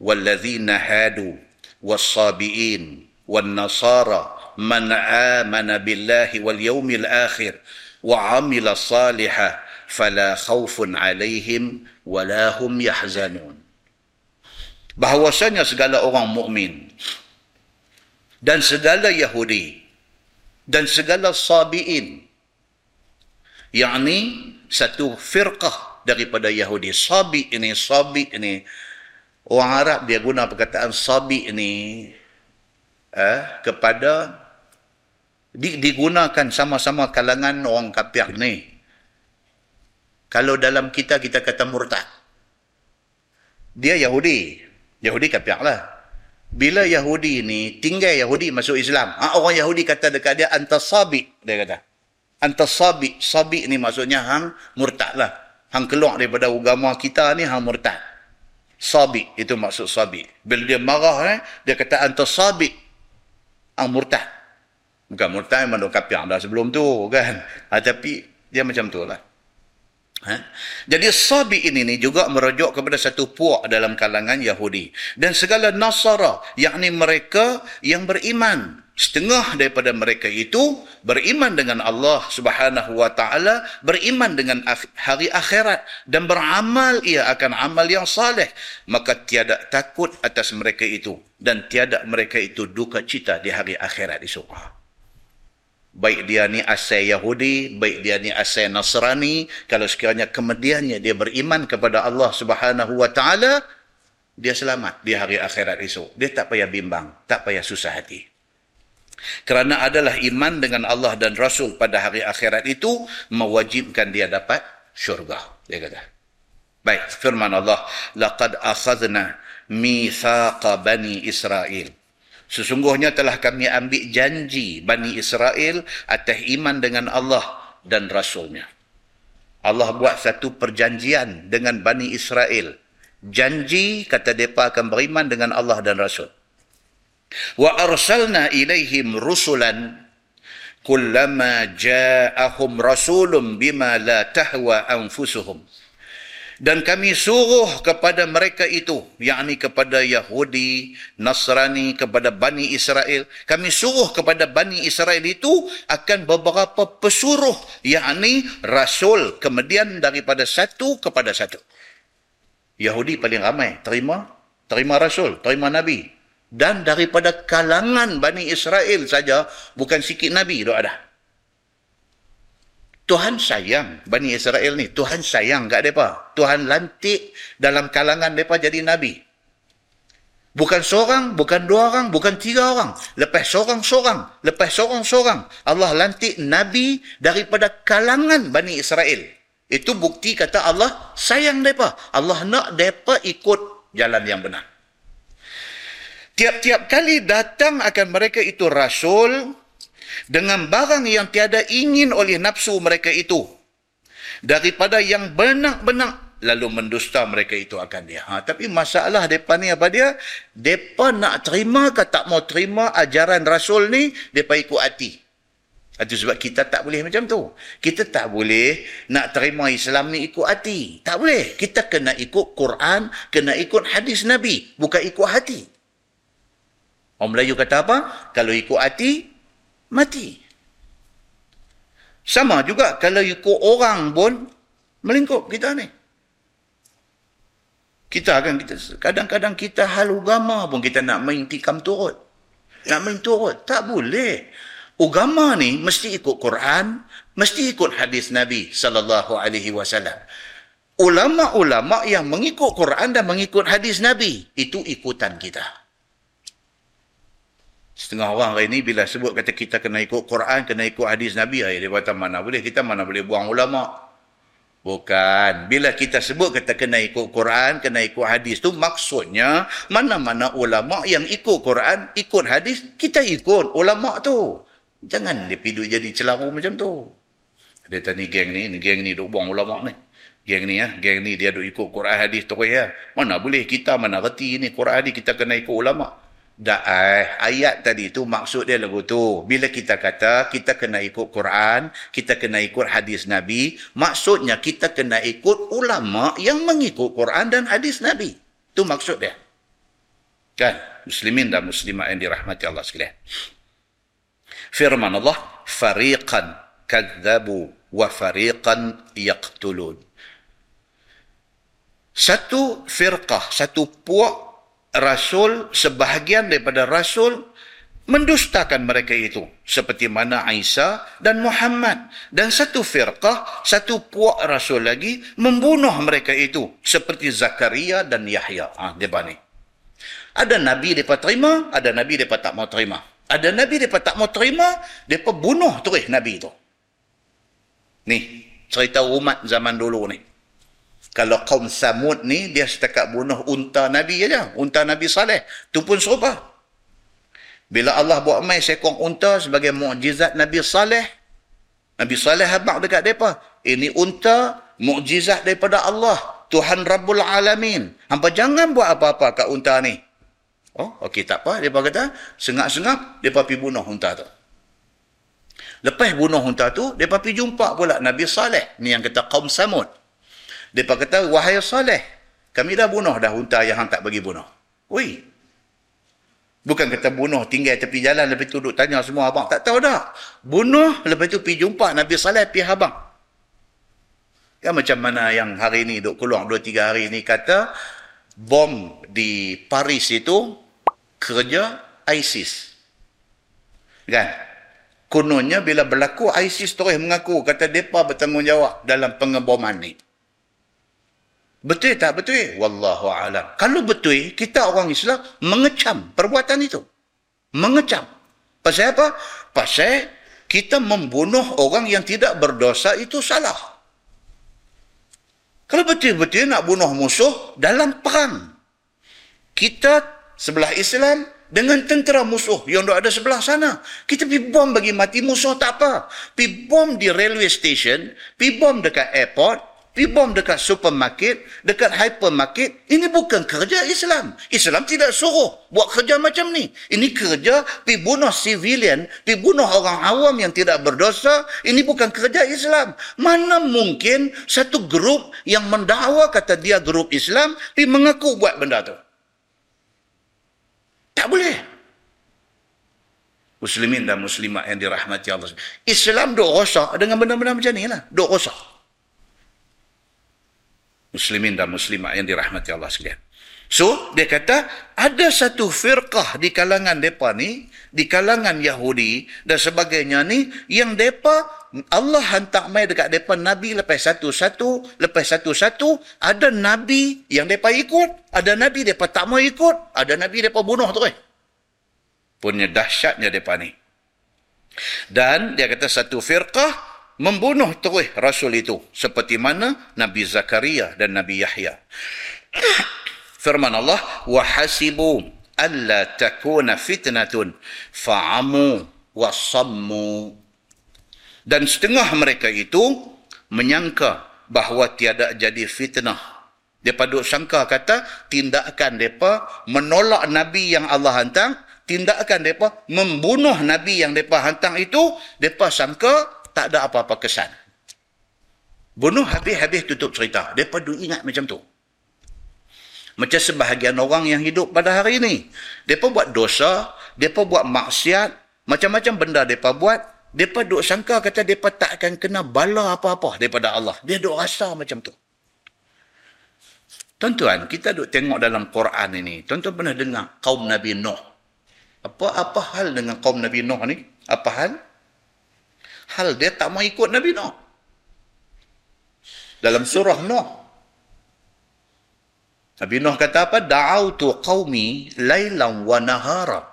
wal lazina hadu والصابئين والنصارى من آمن بالله واليوم الآخر وعمل صالحا فلا خوف عليهم ولا هم يحزنون bahwasanya segala orang mukmin dan segala Yahudi dan segala Sabiin yakni satu firqah daripada Yahudi Sabi ini Sabi ini Orang Arab dia guna perkataan sabi ni eh, kepada di, digunakan sama-sama kalangan orang kafir ni. Kalau dalam kita, kita kata murtad. Dia Yahudi. Yahudi kafir lah. Bila Yahudi ni, tinggal Yahudi masuk Islam. Ha, orang Yahudi kata dekat dia, antasabi. Dia kata. Antasabi. Sabi ni maksudnya hang murtad lah. Hang keluar daripada agama kita ni, hang murtad sabi itu maksud sabi bila dia marah eh dia kata anta sabi ang murtad bukan murtad mana kafir dah sebelum tu kan ha, tapi dia macam tu lah Ha? Jadi sabi ini ni juga merujuk kepada satu puak dalam kalangan Yahudi. Dan segala Nasara, yakni mereka yang beriman. Setengah daripada mereka itu beriman dengan Allah subhanahu wa ta'ala, beriman dengan hari akhirat dan beramal ia akan amal yang saleh. Maka tiada takut atas mereka itu dan tiada mereka itu duka cita di hari akhirat esok baik dia ni asal Yahudi, baik dia ni asal Nasrani, kalau sekiranya kemudiannya dia beriman kepada Allah Subhanahu wa taala, dia selamat di hari akhirat esok. Dia tak payah bimbang, tak payah susah hati. Kerana adalah iman dengan Allah dan Rasul pada hari akhirat itu mewajibkan dia dapat syurga. Dia kata. Baik, firman Allah, laqad akhadna mithaqa bani Israel. Sesungguhnya telah kami ambil janji Bani Israel atas iman dengan Allah dan Rasulnya. Allah buat satu perjanjian dengan Bani Israel. Janji kata mereka akan beriman dengan Allah dan Rasul. Wa arsalna ilaihim rusulan kullama ja'ahum rasulun bima la tahwa anfusuhum dan kami suruh kepada mereka itu yakni kepada Yahudi Nasrani kepada Bani Israel kami suruh kepada Bani Israel itu akan beberapa pesuruh yakni rasul kemudian daripada satu kepada satu. Yahudi paling ramai terima terima rasul terima nabi. Dan daripada kalangan Bani Israel saja bukan sikit nabi tu ada Tuhan sayang Bani Israel ni. Tuhan sayang kat mereka. Tuhan lantik dalam kalangan mereka jadi Nabi. Bukan seorang, bukan dua orang, bukan tiga orang. Lepas seorang-seorang, lepas seorang-seorang. Allah lantik Nabi daripada kalangan Bani Israel. Itu bukti kata Allah sayang mereka. Allah nak mereka ikut jalan yang benar. Tiap-tiap kali datang akan mereka itu Rasul, dengan barang yang tiada ingin oleh nafsu mereka itu daripada yang benar-benar lalu mendusta mereka itu akan dia. Ha, tapi masalah mereka ni apa dia? Mereka nak terima ke tak mau terima ajaran Rasul ni, mereka ikut hati. Itu sebab kita tak boleh macam tu. Kita tak boleh nak terima Islam ni ikut hati. Tak boleh. Kita kena ikut Quran, kena ikut hadis Nabi. Bukan ikut hati. Orang Melayu kata apa? Kalau ikut hati, mati. Sama juga kalau ikut orang pun, melingkup kita ni. Kita akan kita kadang-kadang kita hal agama pun kita nak main tikam turut. Nak main turut. Tak boleh agama ni mesti ikut Quran, mesti ikut hadis Nabi sallallahu alaihi wasallam. Ulama-ulama yang mengikut Quran dan mengikut hadis Nabi, itu ikutan kita. Setengah orang hari ini bila sebut kata kita kena ikut Quran, kena ikut hadis Nabi, ay, dia kata mana boleh, kita mana boleh buang ulama. Bukan. Bila kita sebut kata kena ikut Quran, kena ikut hadis tu maksudnya mana-mana ulama yang ikut Quran, ikut hadis, kita ikut ulama tu. Jangan dia pergi jadi celaru macam tu. Dia tanya geng ni, ni geng ni duk buang ulama ni. Geng ni ya, geng ni dia duk ikut Quran hadis tu ya. Mana boleh kita mana reti ni Quran hadis kita kena ikut ulama. Dah eh, ayat tadi tu maksud dia lagu tu. Bila kita kata kita kena ikut Quran, kita kena ikut hadis Nabi, maksudnya kita kena ikut ulama yang mengikut Quran dan hadis Nabi. Tu maksud dia. Kan? Muslimin dan muslimat yang dirahmati Allah sekalian firman Allah fariqan kadzabu wa fariqan yaqtulun satu firqah satu puak rasul sebahagian daripada rasul mendustakan mereka itu. Seperti mana Isa dan Muhammad. Dan satu firqah satu puak rasul lagi membunuh mereka itu. Seperti Zakaria dan Yahya. Ah ha, depa ni ada nabi depa terima ada nabi depa tak mau terima. Ada Nabi mereka tak mau terima, mereka bunuh terus Nabi itu. Ni, cerita umat zaman dulu ni. Kalau kaum Samud ni, dia setakat bunuh unta Nabi aja, Unta Nabi Saleh. Itu pun serupa. Bila Allah buat mai seekor unta sebagai mukjizat Nabi Saleh, Nabi Saleh habak dekat mereka. Ini unta, mukjizat daripada Allah. Tuhan Rabbul Alamin. Hampa jangan buat apa-apa kat unta ni. Oh, okey tak apa. Dia kata, sengap-sengap, dia pergi bunuh unta tu. Lepas bunuh unta tu, dia pergi jumpa pula Nabi Saleh. Ni yang kata kaum Samud. Dia kata, wahai Saleh, kami dah bunuh dah unta yang hang tak bagi bunuh. Ui. Bukan kata bunuh tinggal tepi jalan, lepas tu duduk tanya semua abang. Tak tahu dah. Bunuh, lepas tu pergi jumpa Nabi Saleh, pergi abang. Kan macam mana yang hari ni duduk keluar dua tiga hari ni kata, bom di Paris itu kerja ISIS. Kan? Kononnya bila berlaku ISIS terus mengaku kata depa bertanggungjawab dalam pengeboman ni. Betul tak betul? Wallahu alam. Kalau betul, kita orang Islam mengecam perbuatan itu. Mengecam. Pasal apa? Pasal kita membunuh orang yang tidak berdosa itu salah. Kalau betul-betul nak bunuh musuh dalam perang. Kita sebelah Islam dengan tentera musuh yang ada sebelah sana. Kita pergi bom bagi mati musuh tak apa. Pergi bom di railway station, pergi bom dekat airport, pergi bom dekat supermarket, dekat hypermarket. Ini bukan kerja Islam. Islam tidak suruh buat kerja macam ni. Ini kerja pergi bunuh civilian, pergi bunuh orang awam yang tidak berdosa. Ini bukan kerja Islam. Mana mungkin satu grup yang mendakwa kata dia grup Islam, pergi mengaku buat benda tu. Tak boleh. Muslimin dan muslimat yang dirahmati Allah. Islam duk rosak dengan benda-benda macam ni lah. Duk rosak. Muslimin dan muslimat yang dirahmati Allah sekalian. So, dia kata, ada satu firqah di kalangan mereka ni, di kalangan Yahudi dan sebagainya ni, yang mereka, Allah hantar mai dekat mereka Nabi lepas satu-satu, lepas satu-satu, ada Nabi yang mereka ikut, ada Nabi mereka tak mau ikut, ada Nabi mereka bunuh eh. Punya dahsyatnya mereka ni. Dan dia kata satu firqah membunuh terus rasul itu seperti mana Nabi Zakaria dan Nabi Yahya. Firman Allah wa hasibu alla takuna fitnatun fa'amu wasammu dan setengah mereka itu menyangka bahawa tiada jadi fitnah. Depa duk sangka kata tindakan depa menolak nabi yang Allah hantar, tindakan depa membunuh nabi yang depa hantar itu, depa sangka tak ada apa-apa kesan. Bunuh habis-habis tutup cerita. Mereka duk ingat macam tu. Macam sebahagian orang yang hidup pada hari ini. Mereka buat dosa, mereka buat maksiat, macam-macam benda mereka buat, mereka duk sangka kata mereka tak akan kena bala apa-apa daripada Allah. Dia duk rasa macam tu. Tuan-tuan, kita duk tengok dalam Quran ini. Tuan-tuan pernah dengar kaum Nabi Nuh. Apa apa hal dengan kaum Nabi Nuh ni? Apa hal? Hal dia tak mau ikut Nabi Nuh. Dalam surah Nuh. Nabi Nuh kata apa? Da'autu qawmi laylan wa nahara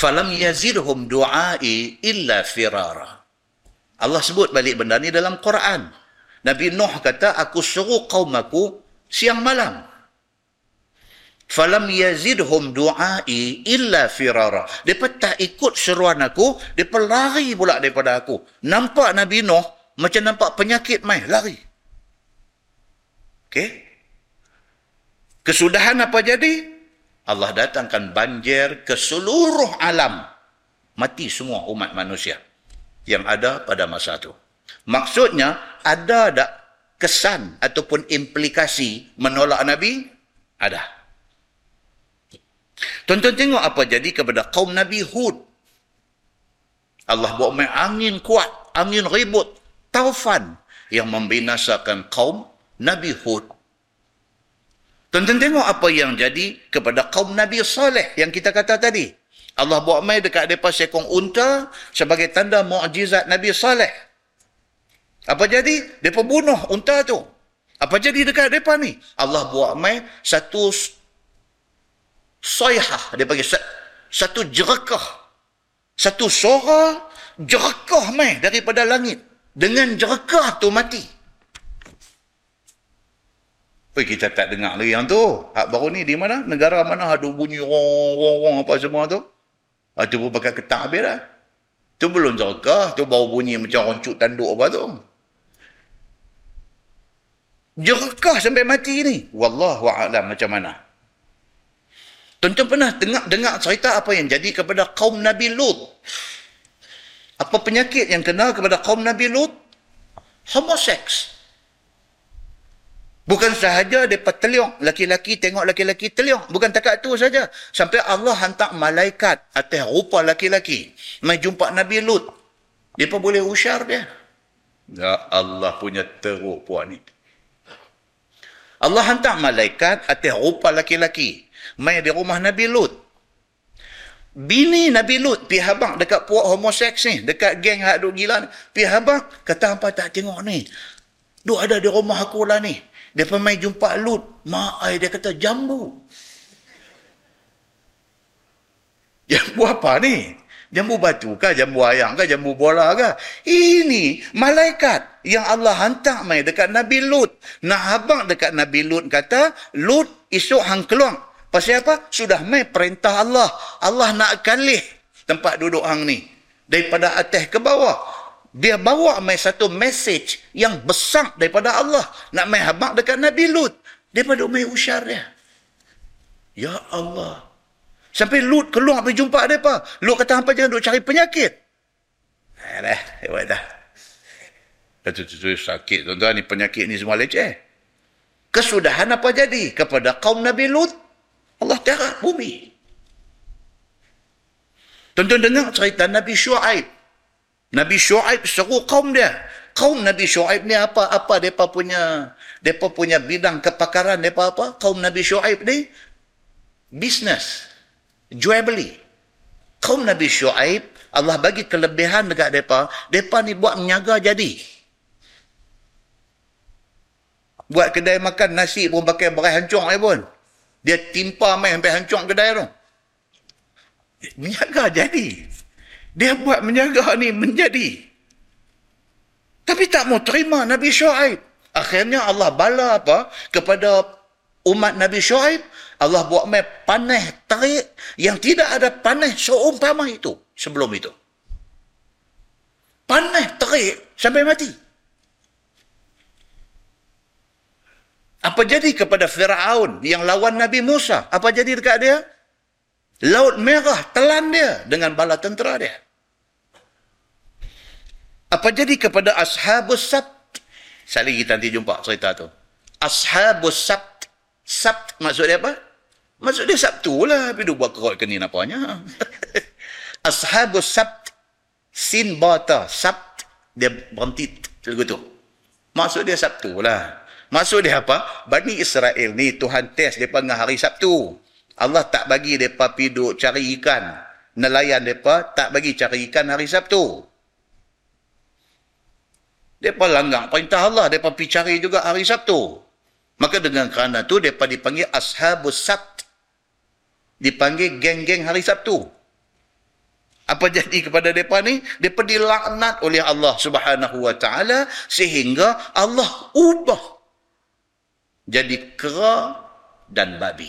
falam yazidhum du'ai illa firara. Allah sebut balik benda ni dalam Quran. Nabi Nuh kata, aku suruh kaum aku siang malam. Falam yazidhum du'ai illa firara. Mereka tak ikut seruan aku, mereka lari pula daripada aku. Nampak Nabi Nuh macam nampak penyakit mai, lari. Okey? Kesudahan apa jadi? Allah datangkan banjir ke seluruh alam. Mati semua umat manusia yang ada pada masa itu. Maksudnya, ada tak kesan ataupun implikasi menolak Nabi? Ada. Tonton tengok apa jadi kepada kaum Nabi Hud. Allah buat main angin kuat, angin ribut, taufan yang membinasakan kaum Nabi Hud Tuan-tuan tengok apa yang jadi kepada kaum Nabi Saleh yang kita kata tadi. Allah buat mai dekat mereka sekong unta sebagai tanda mukjizat Nabi Saleh. Apa jadi? Mereka bunuh unta tu. Apa jadi dekat mereka ni? Allah buat mai satu soyhah. Dia panggil satu jerekah. Satu suara jerekah mai daripada langit. Dengan jerekah tu mati. Oi, kita tak dengar lagi yang tu. Hak baru ni di mana? Negara mana ada bunyi rong-rong apa semua tu? Ha, tu pun pakai ketak habis dah. Tu belum jerkah. Tu baru bunyi macam roncuk tanduk apa tu. Jerkah sampai mati ni. Wallahu'alam macam mana. Tuan-tuan pernah dengar, dengar cerita apa yang jadi kepada kaum Nabi Lut. Apa penyakit yang kena kepada kaum Nabi Lut? Homoseks. Bukan sahaja mereka teliong. Laki-laki tengok laki-laki teliong. Bukan takat tu saja. Sampai Allah hantar malaikat atas rupa laki-laki. Mai jumpa Nabi Lut. Pun boleh usyar dia. Ya Allah punya teruk puan ni. Allah hantar malaikat atas rupa laki-laki. Mai di rumah Nabi Lut. Bini Nabi Lut pi habang dekat puak homoseks ni. Dekat geng hak duk gila ni. Pi habang. Kata apa tak tengok ni. Duk ada di rumah aku lah ni. Dia pergi jumpa Lut. Mak ai dia kata jambu. Jambu apa ni? Jambu batu kah? Jambu ayam kah? Jambu bola kah? Ini malaikat yang Allah hantar mai dekat Nabi Lut. Nak habang dekat Nabi Lut kata, Lut esok hang keluar. Pasal apa? Sudah mai perintah Allah. Allah nak kalih tempat duduk hang ni. Daripada atas ke bawah. Dia bawa mai satu message yang besar daripada Allah. Nak mai habaq dekat Nabi Lut. Daripada mai usyar dia. Ya Allah. Sampai Lut keluar pergi jumpa depa Lut kata hampa jangan duk cari penyakit. Alah hebat dah. Itu tu sakit tuan-tuan. Ni penyakit ni semua leceh. Kesudahan apa jadi? Kepada kaum Nabi Lut Allah terak bumi tuan-tuan dengar cerita Nabi Shu'aib Nabi Shu'aib seru kaum dia. Kaum Nabi Shu'aib ni apa? Apa mereka punya mereka punya bidang kepakaran mereka apa? Kaum Nabi Shu'aib ni business. Jual beli. Kaum Nabi Shu'aib Allah bagi kelebihan dekat mereka. Mereka ni buat menyaga jadi. Buat kedai makan nasi pun pakai berai hancur ni pun. Dia timpa main sampai hancur kedai tu. Menyaga jadi. Dia buat menjaga ni menjadi. Tapi tak mau terima Nabi Shu'aib. Akhirnya Allah bala apa? Kepada umat Nabi Shu'aib. Allah buat mai panah tarik yang tidak ada panah seumpama itu. sebelum itu. Panas, terik, sampai mati. Apa jadi kepada Fir'aun yang lawan Nabi Musa? Apa jadi dekat dia? Laut merah telan dia dengan bala tentera dia. Apa jadi kepada Ashabus Sabt? Sekali kita nanti jumpa cerita tu. Ashabus Sabt. Sabt maksud dia apa? Maksud dia Sabtu lah. Tapi dia buat kerot ke ni napanya. Ashabus Sabt. Sin bata. Sabt. Dia berhenti. Begitu. Maksud dia Sabtu lah. Maksud dia apa? Bani Israel ni Tuhan test mereka dengan hari Sabtu. Allah tak bagi mereka pergi duduk cari ikan. Nelayan mereka tak bagi cari ikan hari Sabtu. Mereka langgang perintah Allah. Mereka pergi cari juga hari Sabtu. Maka dengan kerana tu mereka dipanggil Ashabus Sabt. Dipanggil geng-geng hari Sabtu. Apa jadi kepada mereka ni? Mereka dilaknat oleh Allah subhanahu wa ta'ala sehingga Allah ubah jadi kera dan babi.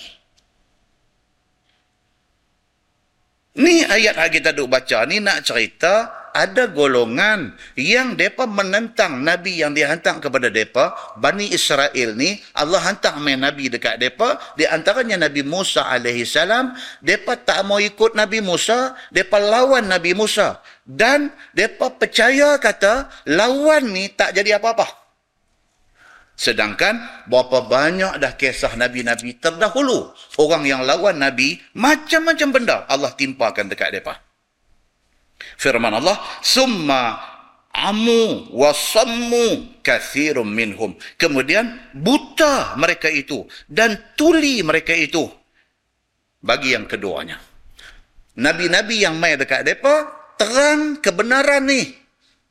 Ni ayat yang kita duk baca. Ni nak cerita ada golongan yang depa menentang nabi yang dihantar kepada depa. Bani Israel ni Allah hantar main nabi dekat depa. Di antaranya Nabi Musa alaihi salam. Depa tak mau ikut Nabi Musa depa lawan Nabi Musa. Dan depa percaya kata lawan ni tak jadi apa-apa Sedangkan berapa banyak dah kisah Nabi-Nabi terdahulu. Orang yang lawan Nabi, macam-macam benda Allah timpakan dekat mereka. Firman Allah, Summa amu wasammu kathirum minhum. Kemudian buta mereka itu dan tuli mereka itu. Bagi yang keduanya. Nabi-Nabi yang main dekat mereka, terang kebenaran ni.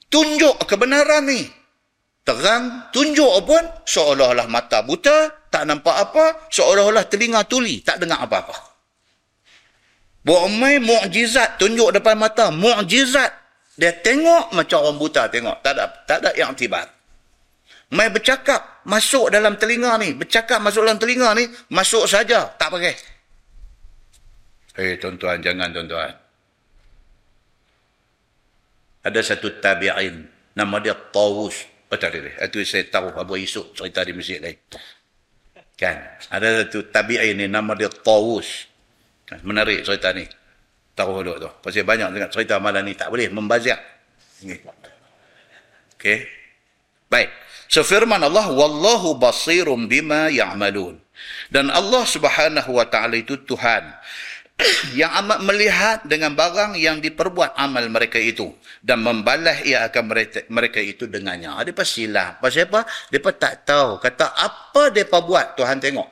Tunjuk kebenaran ni terang, tunjuk pun seolah-olah mata buta, tak nampak apa, seolah-olah telinga tuli, tak dengar apa-apa. Buat mai mukjizat tunjuk depan mata, mukjizat. Dia tengok macam orang buta tengok, tak ada tak ada yang tibat. Mai bercakap masuk dalam telinga ni, bercakap masuk dalam telinga ni, masuk saja, tak pakai. Hei tuan-tuan, jangan tuan-tuan. Ada satu tabi'in, nama dia Tawus Oh tak ada. Itu saya tahu apa esok cerita di masjid lain. Kan? Ada satu tabi'in ni nama dia Tawus. Kan? Menarik cerita ni. Tahu dulu tu. Pasal banyak dengan cerita malam ni. Tak boleh membazir. Okay. Baik. So firman Allah. Wallahu basirum bima ya'malun. Dan Allah subhanahu wa ta'ala itu Tuhan yang amat melihat dengan barang yang diperbuat amal mereka itu dan membalas ia akan mereka, mereka itu dengannya. Ah, depa silap. Pasal apa? Depa tak tahu. Kata apa depa buat Tuhan tengok.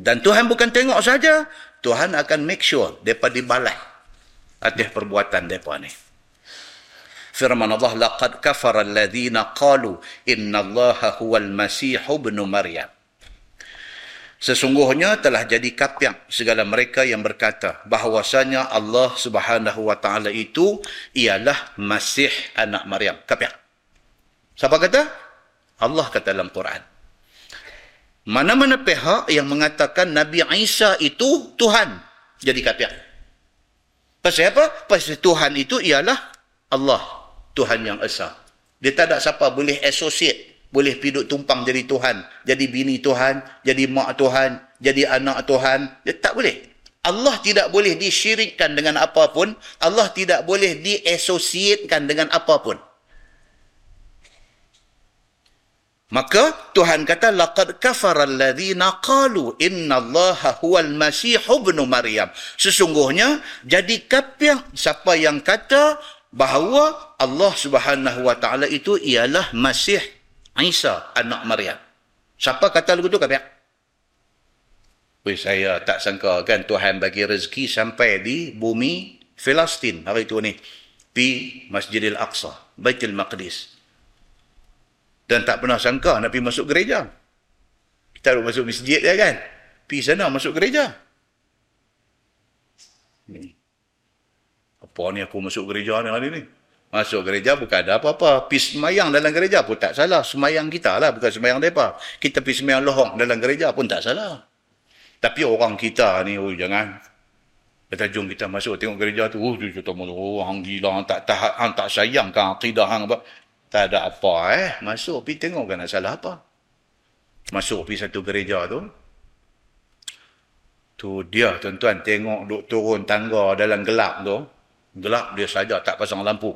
Dan Tuhan bukan tengok saja, Tuhan akan make sure depa dibalas atas perbuatan depa ni. Firman Allah laqad kafara alladhina qalu innallaha huwal masih ibnu maryam. Sesungguhnya telah jadi kapiak segala mereka yang berkata bahawasanya Allah subhanahu wa ta'ala itu ialah Masih anak Maryam. Kapiak. Siapa kata? Allah kata dalam Quran. Mana-mana pihak yang mengatakan Nabi Isa itu Tuhan. Jadi kapiak. Pasal apa? Pasal Tuhan itu ialah Allah. Tuhan yang Esa. Dia tak ada siapa boleh associate boleh piduk tumpang jadi Tuhan, jadi bini Tuhan, jadi mak Tuhan, jadi anak Tuhan. Dia tak boleh. Allah tidak boleh disyirikkan dengan apapun. Allah tidak boleh diasosiatkan dengan apapun. Maka Tuhan kata laqad kafara alladhina qalu innallaha huwal masih ibnu maryam. Sesungguhnya jadi kafir siapa yang kata bahawa Allah Subhanahu wa taala itu ialah Masih Isa anak Maryam. Siapa kata lagu tu kata? Wih, saya tak sangka kan Tuhan bagi rezeki sampai di bumi Palestin hari tu ni. Pi Masjidil Aqsa, Baitul Maqdis. Dan tak pernah sangka nak pergi masuk gereja. Kita nak masuk masjid ya kan? Pi sana masuk gereja. Apa ni aku masuk gereja ni hari ni? Masuk gereja bukan ada apa-apa. Pergi semayang dalam gereja pun tak salah. Semayang kita lah, bukan semayang mereka. Kita pergi semayang lohong dalam gereja pun tak salah. Tapi orang kita ni, oh, jangan. Kata jom kita masuk tengok gereja tu. Oh, dia kata, oh, hang gila, hang tak, tak, hang tak sayang kan akidah hang apa. Tak ada apa eh. Masuk pergi tengok kan nak salah apa. Masuk pergi satu gereja tu. Tu dia tuan-tuan tengok duk turun tangga dalam gelap tu. Gelap dia saja tak pasang lampu.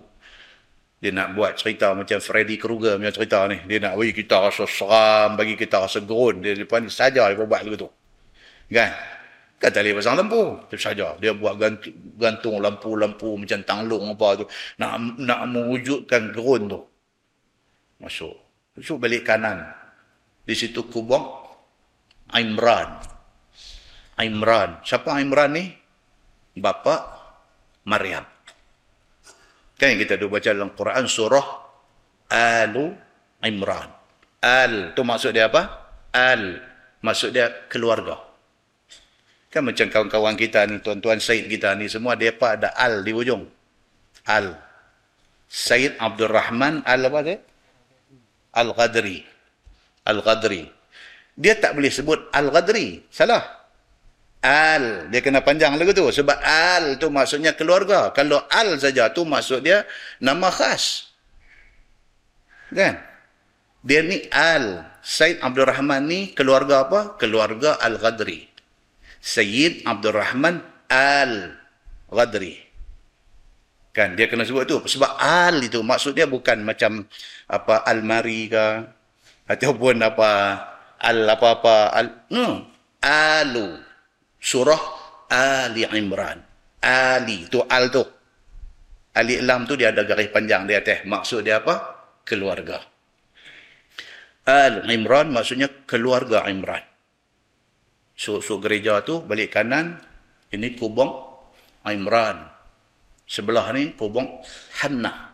Dia nak buat cerita macam Freddy Krueger punya cerita ni. Dia nak bagi kita rasa seram, bagi kita rasa gerun. Dia depan ni saja dia buat begitu. Kan? Kan tak boleh pasang lampu. Itu saja. Dia buat gantung, gantung lampu-lampu macam tanglung apa tu. Nak nak mewujudkan gerun tu. Masuk. Masuk balik kanan. Di situ kubur Imran. Imran. Siapa Imran ni? Bapa Maryam. Kan yang kita baca dalam Quran surah Alu Imran. Al tu maksud dia apa? Al maksud dia keluarga. Kan macam kawan-kawan kita ni, tuan-tuan Said kita ni semua, dia apa ada Al di ujung. Al. Said Abdul Rahman Al apa dia? Al-Ghadri. Al-Ghadri. Dia tak boleh sebut Al-Ghadri. Salah. Al. Dia kena panjang lagu tu. Sebab Al tu maksudnya keluarga. Kalau Al saja tu maksud dia nama khas. Kan? Dia ni Al. Said Abdul Rahman ni keluarga apa? Keluarga Al-Ghadri. Sayyid Abdul Rahman Al-Ghadri. Kan dia kena sebut tu sebab al itu maksud dia bukan macam apa almari ke ataupun apa al apa apa al no alu surah Ali Imran. Ali tu al tu. Ali lam tu dia ada garis panjang di atas. Maksud dia apa? Keluarga. Al Imran maksudnya keluarga Imran. So, so gereja tu balik kanan, ini kubung Imran. Sebelah ni kubung Hannah.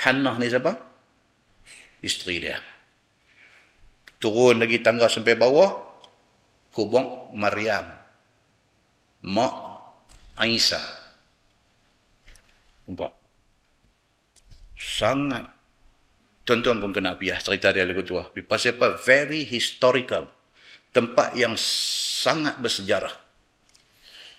Hannah ni siapa? Isteri dia. Turun lagi tangga sampai bawah, kubung Maryam. Mak Aisyah. Nampak? Sangat. Tuan-tuan pun kena biar cerita dia lagu tua. Pasal apa? Very historical. Tempat yang sangat bersejarah.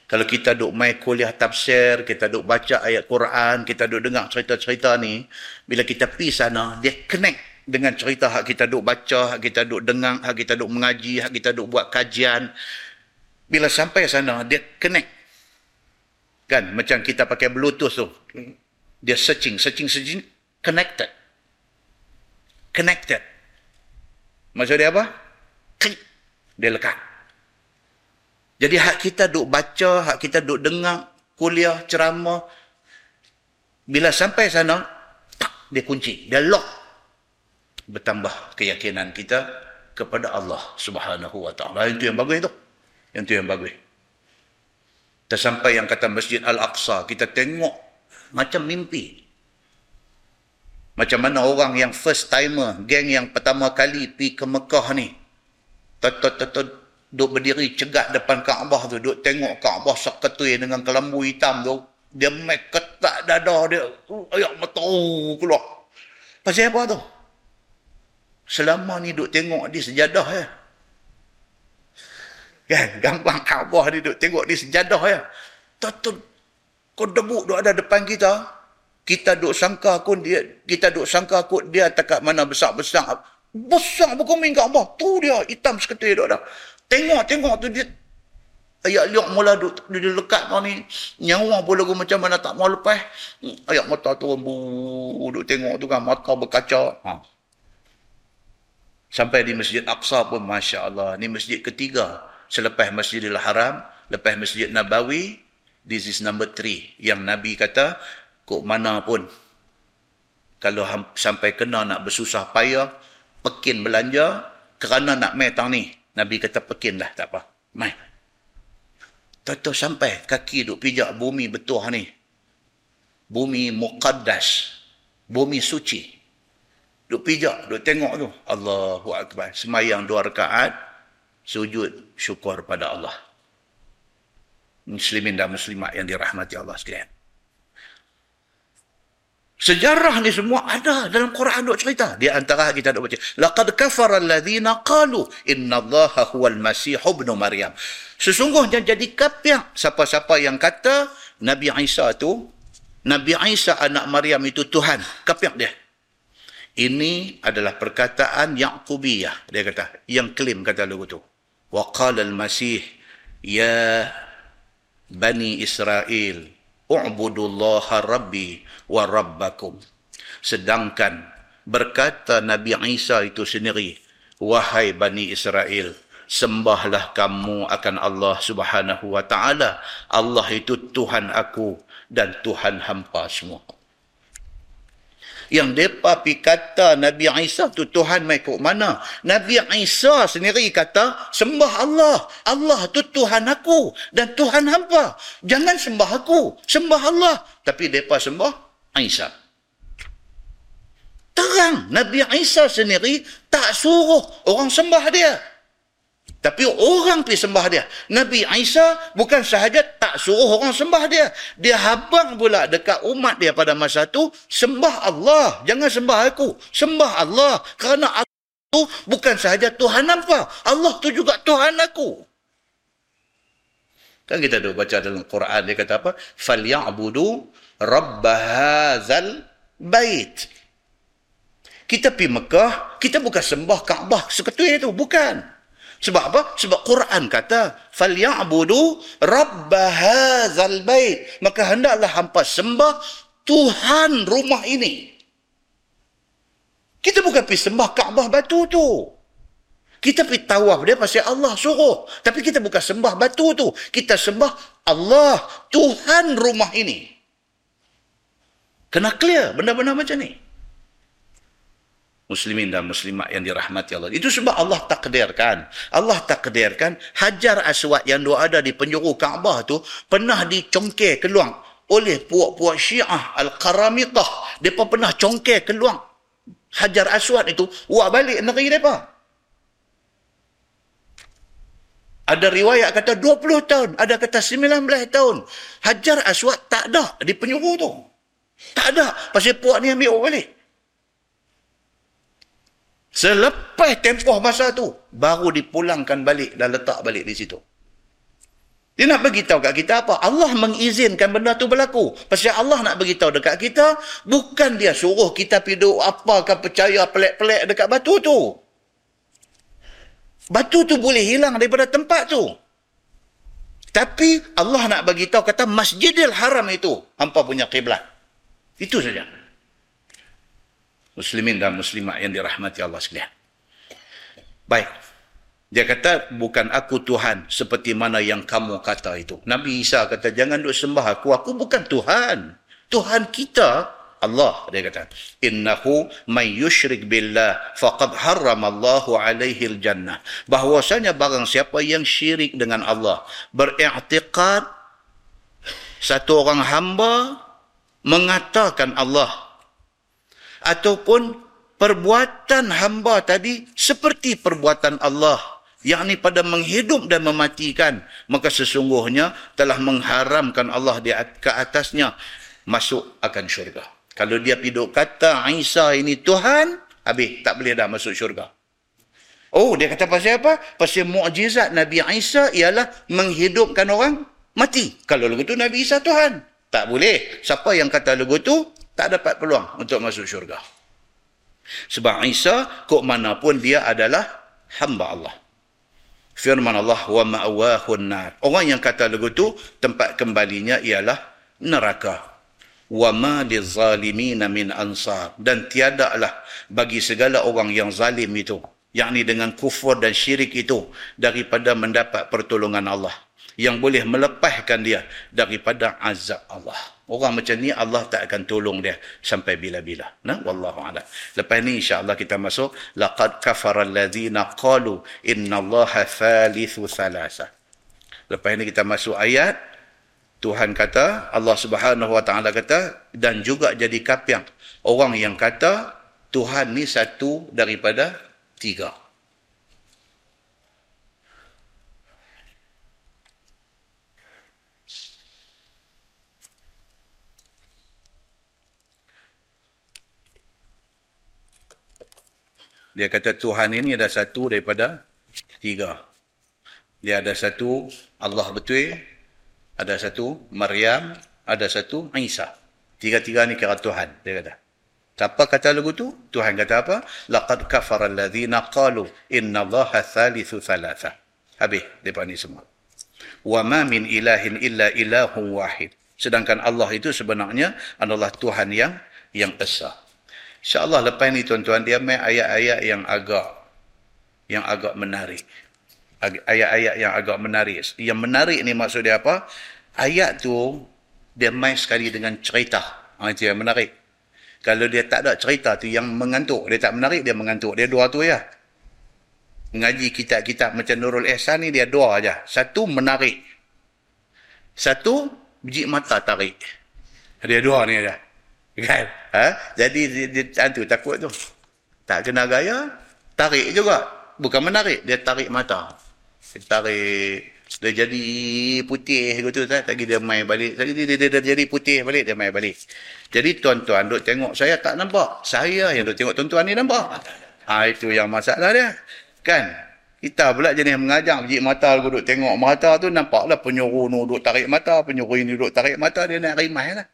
Kalau kita duk main kuliah tafsir, kita duk baca ayat Quran, kita duk dengar cerita-cerita ni, bila kita pergi sana, dia connect dengan cerita hak kita duk baca, hak kita duk dengar, hak kita duk mengaji, hak kita duk buat kajian. Bila sampai sana, dia connect. Kan, macam kita pakai bluetooth tu. Dia searching, searching, searching, connected. Connected. Maksud dia apa? Klik. Dia lekat. Jadi hak kita duk baca, hak kita duk dengar kuliah, ceramah. Bila sampai sana, tak, dia kunci, dia lock. Bertambah keyakinan kita kepada Allah subhanahu wa ta'ala. Itu yang bagus itu. Yang itu yang bagus. Kita sampai yang kata Masjid Al-Aqsa, kita tengok macam mimpi. Macam mana orang yang first timer, geng yang pertama kali pergi ke Mekah ni, tot duk berdiri cegat depan Kaabah tu, duk tengok Kaabah seketui dengan kelambu hitam tu, dia mek ketak dada dia, ayak mata keluar. Pasal apa tu? Selama ni duk tengok di sejadah ya. Kan, gambar Kaabah ni duk tengok di sejadah ya. Kau debuk duk ada depan kita, kita duk sangka pun dia, kita duk sangka pun dia takat mana besar-besar. Besar berkoming Kaabah. Tu dia, hitam seketui duk ada. Tengok-tengok tu dia ayat liok mula duk dia lekat kau ni nyawa pun lagu macam mana tak mau lepas ayat mata tu bu duk tengok tu kan mata berkaca ha. sampai di Masjid Aqsa pun Masya Allah ni masjid ketiga selepas Masjidil Haram lepas Masjid Nabawi this is number three yang Nabi kata kok mana pun kalau sampai kena nak bersusah payah pekin belanja kerana nak metang ni Nabi kata pekin lah, tak apa. Mai. Tahu sampai kaki duk pijak bumi betul ni. Bumi muqaddas. Bumi suci. Duk pijak, duk tengok tu. Allahu Akbar. Semayang dua rakaat. Sujud syukur pada Allah. Muslimin dan muslimat yang dirahmati Allah sekalian. Sejarah ni semua ada dalam Quran duk cerita. Di antara kita duk baca. Laqad kafara alladhina qalu inna allaha huwal masih ibn Maryam. Sesungguhnya jadi kafir siapa-siapa yang kata Nabi Isa tu Nabi Isa anak Maryam itu Tuhan. Kafir dia. Ini adalah perkataan Yaqubiyah. Dia kata. Yang klaim kata lagu tu. Qala al-masih ya bani Israel u'budullaha rabbi wa rabbakum. Sedangkan berkata Nabi Isa itu sendiri, wahai Bani Israel, sembahlah kamu akan Allah subhanahu wa ta'ala. Allah itu Tuhan aku dan Tuhan hampa semua yang mereka pi kata Nabi Isa tu Tuhan kok mana? Nabi Isa sendiri kata sembah Allah. Allah tu Tuhan aku dan Tuhan hampa jangan sembah aku sembah Allah. Tapi mereka sembah Isa. Terang Nabi Isa sendiri tak suruh orang sembah dia tapi orang pergi sembah dia. Nabi Isa bukan sahaja tak suruh orang sembah dia. Dia habang pula dekat umat dia pada masa tu. Sembah Allah. Jangan sembah aku. Sembah Allah. Kerana Allah tu bukan sahaja Tuhan apa. Allah tu juga Tuhan aku. Kan kita dah baca dalam Quran dia kata apa? Falya'budu rabbahazal bait. Kita pergi Mekah, kita bukan sembah Kaabah seketul itu. Bukan. Bukan. Sebab apa? Sebab Quran kata, "Falyabudu rabb hadzal bait." Maka hendaklah hampa sembah Tuhan rumah ini. Kita bukan pergi sembah Kaabah batu tu. Kita pergi tawaf dia pasal Allah suruh. Tapi kita bukan sembah batu tu. Kita sembah Allah, Tuhan rumah ini. Kena clear benda-benda macam ni muslimin dan muslimat yang dirahmati Allah. Itu sebab Allah takdirkan. Allah takdirkan Hajar Aswad yang dua ada di penjuru Kaabah tu pernah dicongkir keluar oleh puak-puak Syiah Al-Qaramitah. Mereka pernah congkir keluar Hajar Aswad itu buat balik negeri mereka. Ada riwayat kata 20 tahun, ada kata 19 tahun. Hajar Aswad tak ada di penjuru tu. Tak ada. Pasal puak ni ambil balik. Selepas tempoh masa tu, baru dipulangkan balik dan letak balik di situ. Dia nak beritahu kat kita apa? Allah mengizinkan benda tu berlaku. Pasal Allah nak beritahu dekat kita, bukan dia suruh kita pergi apakah percaya pelik-pelik dekat batu tu. Batu tu boleh hilang daripada tempat tu. Tapi Allah nak beritahu kata Masjidil Haram itu hampa punya kiblat. Itu saja muslimin dan muslimat yang dirahmati Allah sekalian. Baik. Dia kata, bukan aku Tuhan seperti mana yang kamu kata itu. Nabi Isa kata, jangan duk sembah aku. Aku bukan Tuhan. Tuhan kita, Allah. Dia kata, Innahu man yushrik billah faqad harramallahu alaihi jannah. Bahwasanya barang siapa yang syirik dengan Allah. Beriktiqat satu orang hamba mengatakan Allah ataupun perbuatan hamba tadi seperti perbuatan Allah yakni pada menghidup dan mematikan. Maka sesungguhnya telah mengharamkan Allah di ke atasnya masuk akan syurga. Kalau dia piduk kata Isa ini Tuhan habis tak boleh dah masuk syurga. Oh dia kata pasal apa? Pasal mukjizat Nabi Isa ialah menghidupkan orang mati. Kalau lagu tu Nabi Isa Tuhan tak boleh. Siapa yang kata lagu tu tak dapat peluang untuk masuk syurga. Sebab Isa, kok mana pun dia adalah hamba Allah. Firman Allah, wa ma'wahun nar. Orang yang kata lagu tu, tempat kembalinya ialah neraka. Wa ma lizalimina min ansar. Dan tiadalah bagi segala orang yang zalim itu, yakni dengan kufur dan syirik itu, daripada mendapat pertolongan Allah. Yang boleh melepaskan dia daripada azab Allah. Orang macam ni Allah tak akan tolong dia sampai bila-bila. Nah, wallahu a'lam. Lepas ni insya-Allah kita masuk laqad kafara allazina qalu innallaha thalithu thalasa. Lepas ni kita masuk ayat Tuhan kata, Allah Subhanahu wa taala kata dan juga jadi kafir orang yang kata Tuhan ni satu daripada tiga. Dia kata Tuhan ini ada satu daripada tiga. Dia ada satu Allah betul, ada satu Maryam, ada satu Isa. Tiga-tiga ni kira Tuhan, dia kata. Siapa kata lagu tu? Tuhan kata apa? Laqad kafara alladhina qalu inna Allaha thalithu thalatha. Habis depa ni semua. Wa ma min ilahin illa ilahun wahid. Sedangkan Allah itu sebenarnya adalah Tuhan yang yang esa. InsyaAllah lepas ni tuan-tuan dia main ayat-ayat yang agak yang agak menarik. Ayat-ayat yang agak menarik. Yang menarik ni maksud dia apa? Ayat tu dia main sekali dengan cerita. Ha, itu yang menarik. Kalau dia tak ada cerita tu yang mengantuk, dia tak menarik, dia mengantuk. Dia dua tu ya. Mengaji kitab-kitab macam Nurul Ihsan ni dia dua aja. Satu menarik. Satu biji mata tarik. Dia dua ni aja. Kan? Ha? Jadi dia, dia hantu takut tu. Tak kena gaya, tarik juga. Bukan menarik, dia tarik mata. Dia tarik dia jadi putih gitu tak lagi dia mai balik lagi dia, dia, dia, dia jadi putih balik dia mai balik jadi tuan-tuan duk tengok saya tak nampak saya yang duk tengok tuan-tuan ni nampak ha, itu yang masalah dia kan kita pula jenis mengajar biji mata duk tengok mata tu nampaklah penyuruh ni duk tarik mata penyuruh ini duk tarik mata dia nak rimai lah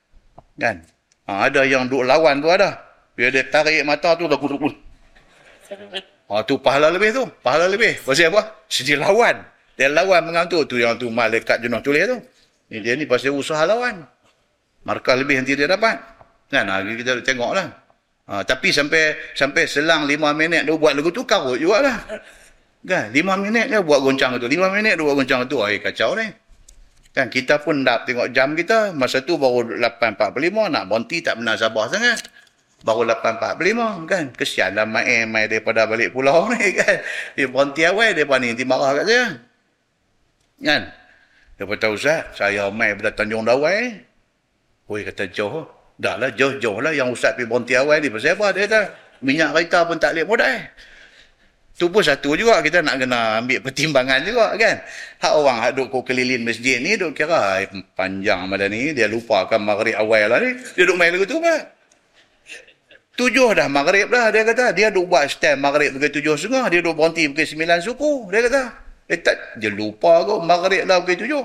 kan ha, ada yang duk lawan tu ada bila dia tarik mata tu dah kuduk Ha, tu pahala lebih tu. Pahala lebih. Pasal apa? Sedih lawan. Dia lawan mengantuk tu yang tu malaikat jenuh tulis tu. Ni dia ni pasal usaha lawan. Markah lebih nanti dia dapat. Kan lagi kita tengoklah. Ha, tapi sampai sampai selang lima minit dia buat lagu tu karut jugalah. Kan lima minit dia buat goncang tu. Lima minit dia buat goncang tu. Ai kacau ni. Kan kita pun dah tengok jam kita. Masa tu baru 8.45 nak berhenti tak pernah sabar sangat. Baru 8.45 kan. Kesianlah main-main daripada balik pulau ni kan. Dia berhenti awal dia ni nanti marah kat saya. Kan? Dia kata, Ustaz, saya mai pada Tanjung Dawai. Oi kata, jauh. Dah lah, jauh-jauh lah yang Ustaz pergi berhenti awal ni. Pasal apa? Dia kata, minyak kereta pun tak boleh modal. Tu pun satu juga kita nak kena ambil pertimbangan juga kan. Hak orang hak duk keliling masjid ni duk kira panjang malam ni dia lupakan maghrib awal lah ni. Dia duk main lagu tu apa? Tujuh dah maghrib dah dia kata. Dia duk buat stand maghrib pukul tujuh setengah. Dia duk berhenti pukul sembilan suku. Dia kata. Eh tak, dia lupa kau maghrib lah pukul tujuh.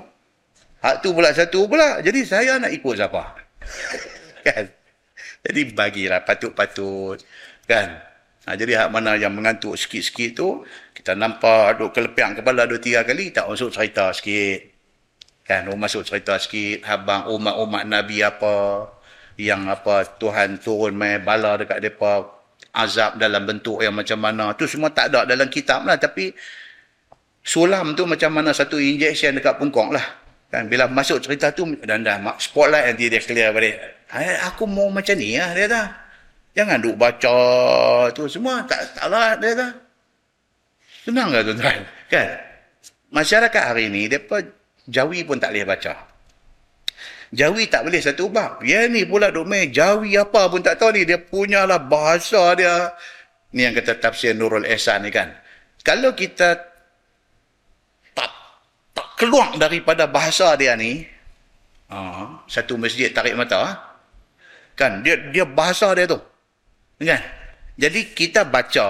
Hak tu pula satu pula. Jadi saya nak ikut siapa? kan? Jadi bagilah patut-patut. Kan? Ha, jadi hak mana yang mengantuk sikit-sikit tu, kita nampak duk kelepiang kepala dua tiga kali, tak masuk cerita sikit. Kan? Masuk cerita sikit. Habang umat-umat Nabi apa, yang apa Tuhan turun main bala dekat mereka, azab dalam bentuk yang macam mana. Tu semua tak ada dalam kitab lah. Tapi sulam tu macam mana satu injection dekat pungkong lah. Kan bila masuk cerita tu dan dah spotlight nanti dia clear balik. Aku mau macam ni lah dia kata. Jangan duk baca tu semua. Tak salah dia kata. Senang ke tuan-tuan? Kan? Masyarakat hari ni, mereka Jawi pun tak boleh baca. Jawi tak boleh satu bab. Ya ni pula duk main Jawi apa pun tak tahu ni. Dia punyalah bahasa dia. Ni yang kata tafsir Nurul Ehsan ni kan. Kalau kita keluar daripada bahasa dia ni uh, satu masjid tarik mata kan dia dia bahasa dia tu kan jadi kita baca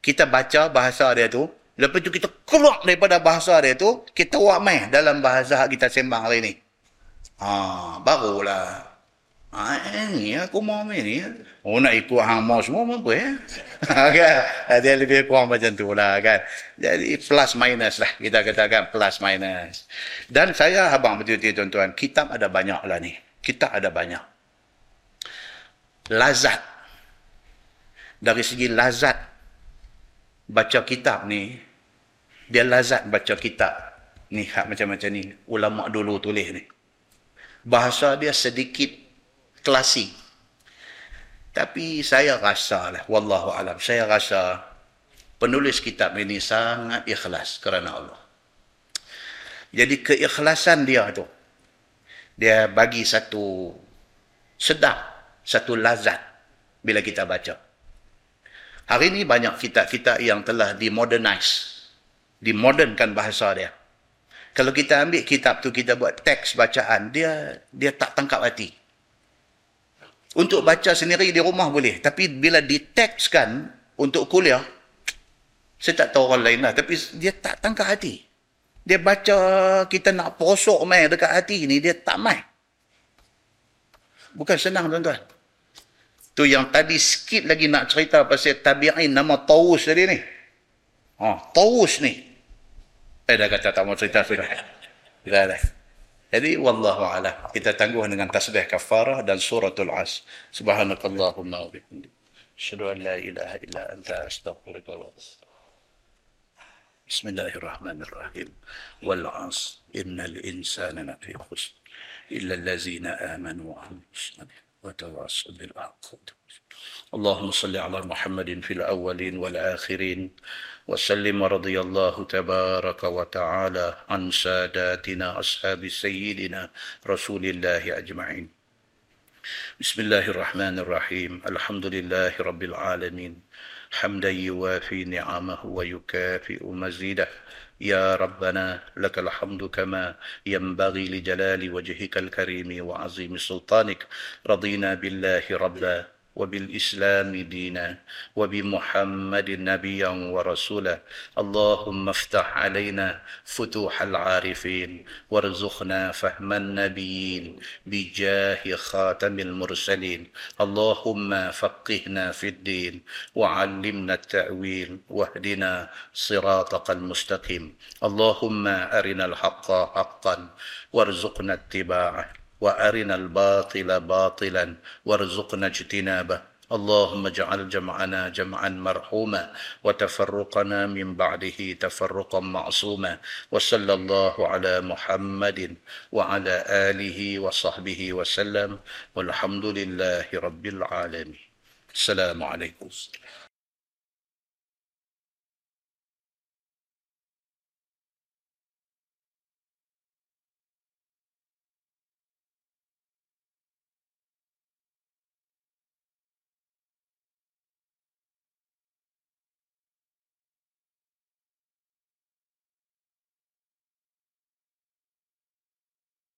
kita baca bahasa dia tu lepas tu kita keluar daripada bahasa dia tu kita buat main dalam bahasa kita sembang hari ni ah barulah Ah, ini aku mau ni. Oh nak ikut hang mau semua mampu ya. kan? Dia lebih kurang macam tu lah kan. Jadi plus minus lah kita katakan plus minus. Dan saya abang betul-betul tuan-tuan, kitab ada banyak lah ni. Kitab ada banyak. Lazat. Dari segi lazat baca kitab ni, dia lazat baca kitab ni hak macam-macam ni. Ulama dulu tulis ni. Bahasa dia sedikit klasik. Tapi saya rasa lah, wallahu alam, saya rasa penulis kitab ini sangat ikhlas kerana Allah. Jadi keikhlasan dia tu, dia bagi satu sedap, satu lazat bila kita baca. Hari ini banyak kitab-kitab yang telah dimodernize, dimodernkan bahasa dia. Kalau kita ambil kitab tu kita buat teks bacaan, dia dia tak tangkap hati. Untuk baca sendiri di rumah boleh. Tapi bila ditekskan untuk kuliah, saya tak tahu orang lain lah, tapi dia tak tangkap hati. Dia baca kita nak posok mai dekat hati ni, dia tak mai. Bukan senang tuan-tuan. Tu yang tadi sikit lagi nak cerita pasal tabi'in nama Taus tadi ni. Ha, Taus ni. Eh dah kata tak mau cerita sudah. Dah dah. Jadi wallahu a'lam. Kita tangguh dengan tasbih kafarah dan suratul as. Subhanakallahumma wa bihamdik. Asyhadu an la ilaha illa anta astaghfiruka wa atubu بسم الله الرحمن الرحيم والعصر إن الإنسان لفي خسر إلا الذين آمنوا وعملوا الصالحات وتواصوا بالحق اللهم صل على محمد في الأولين والآخرين وسلم ورضي الله تبارك وتعالى عن ساداتنا أصحاب سيدنا رسول الله أجمعين. بسم الله الرحمن الرحيم. الحمد لله رب العالمين. حمدا يوافي نعمه ويكافئ مزيده. يا ربنا لك الحمد كما ينبغي لجلال وجهك الكريم وعظيم سلطانك. رضينا بالله ربا. وبالإسلام دينا وبمحمد نبيا ورسولا. اللهم افتح علينا فتوح العارفين وارزقنا فهم النبيين بجاه خاتم المرسلين. اللهم فقهنا في الدين وعلمنا التأويل واهدنا صراطك المستقيم. اللهم أرنا الحق حقا وارزقنا اتباعه. وأرنا الباطل باطلا وارزقنا اجتنابه. اللهم اجعل جمعنا جمعا مرحوما وتفرقنا من بعده تفرقا معصوما. وصلى الله على محمد وعلى آله وصحبه وسلم. والحمد لله رب العالمين. السلام عليكم.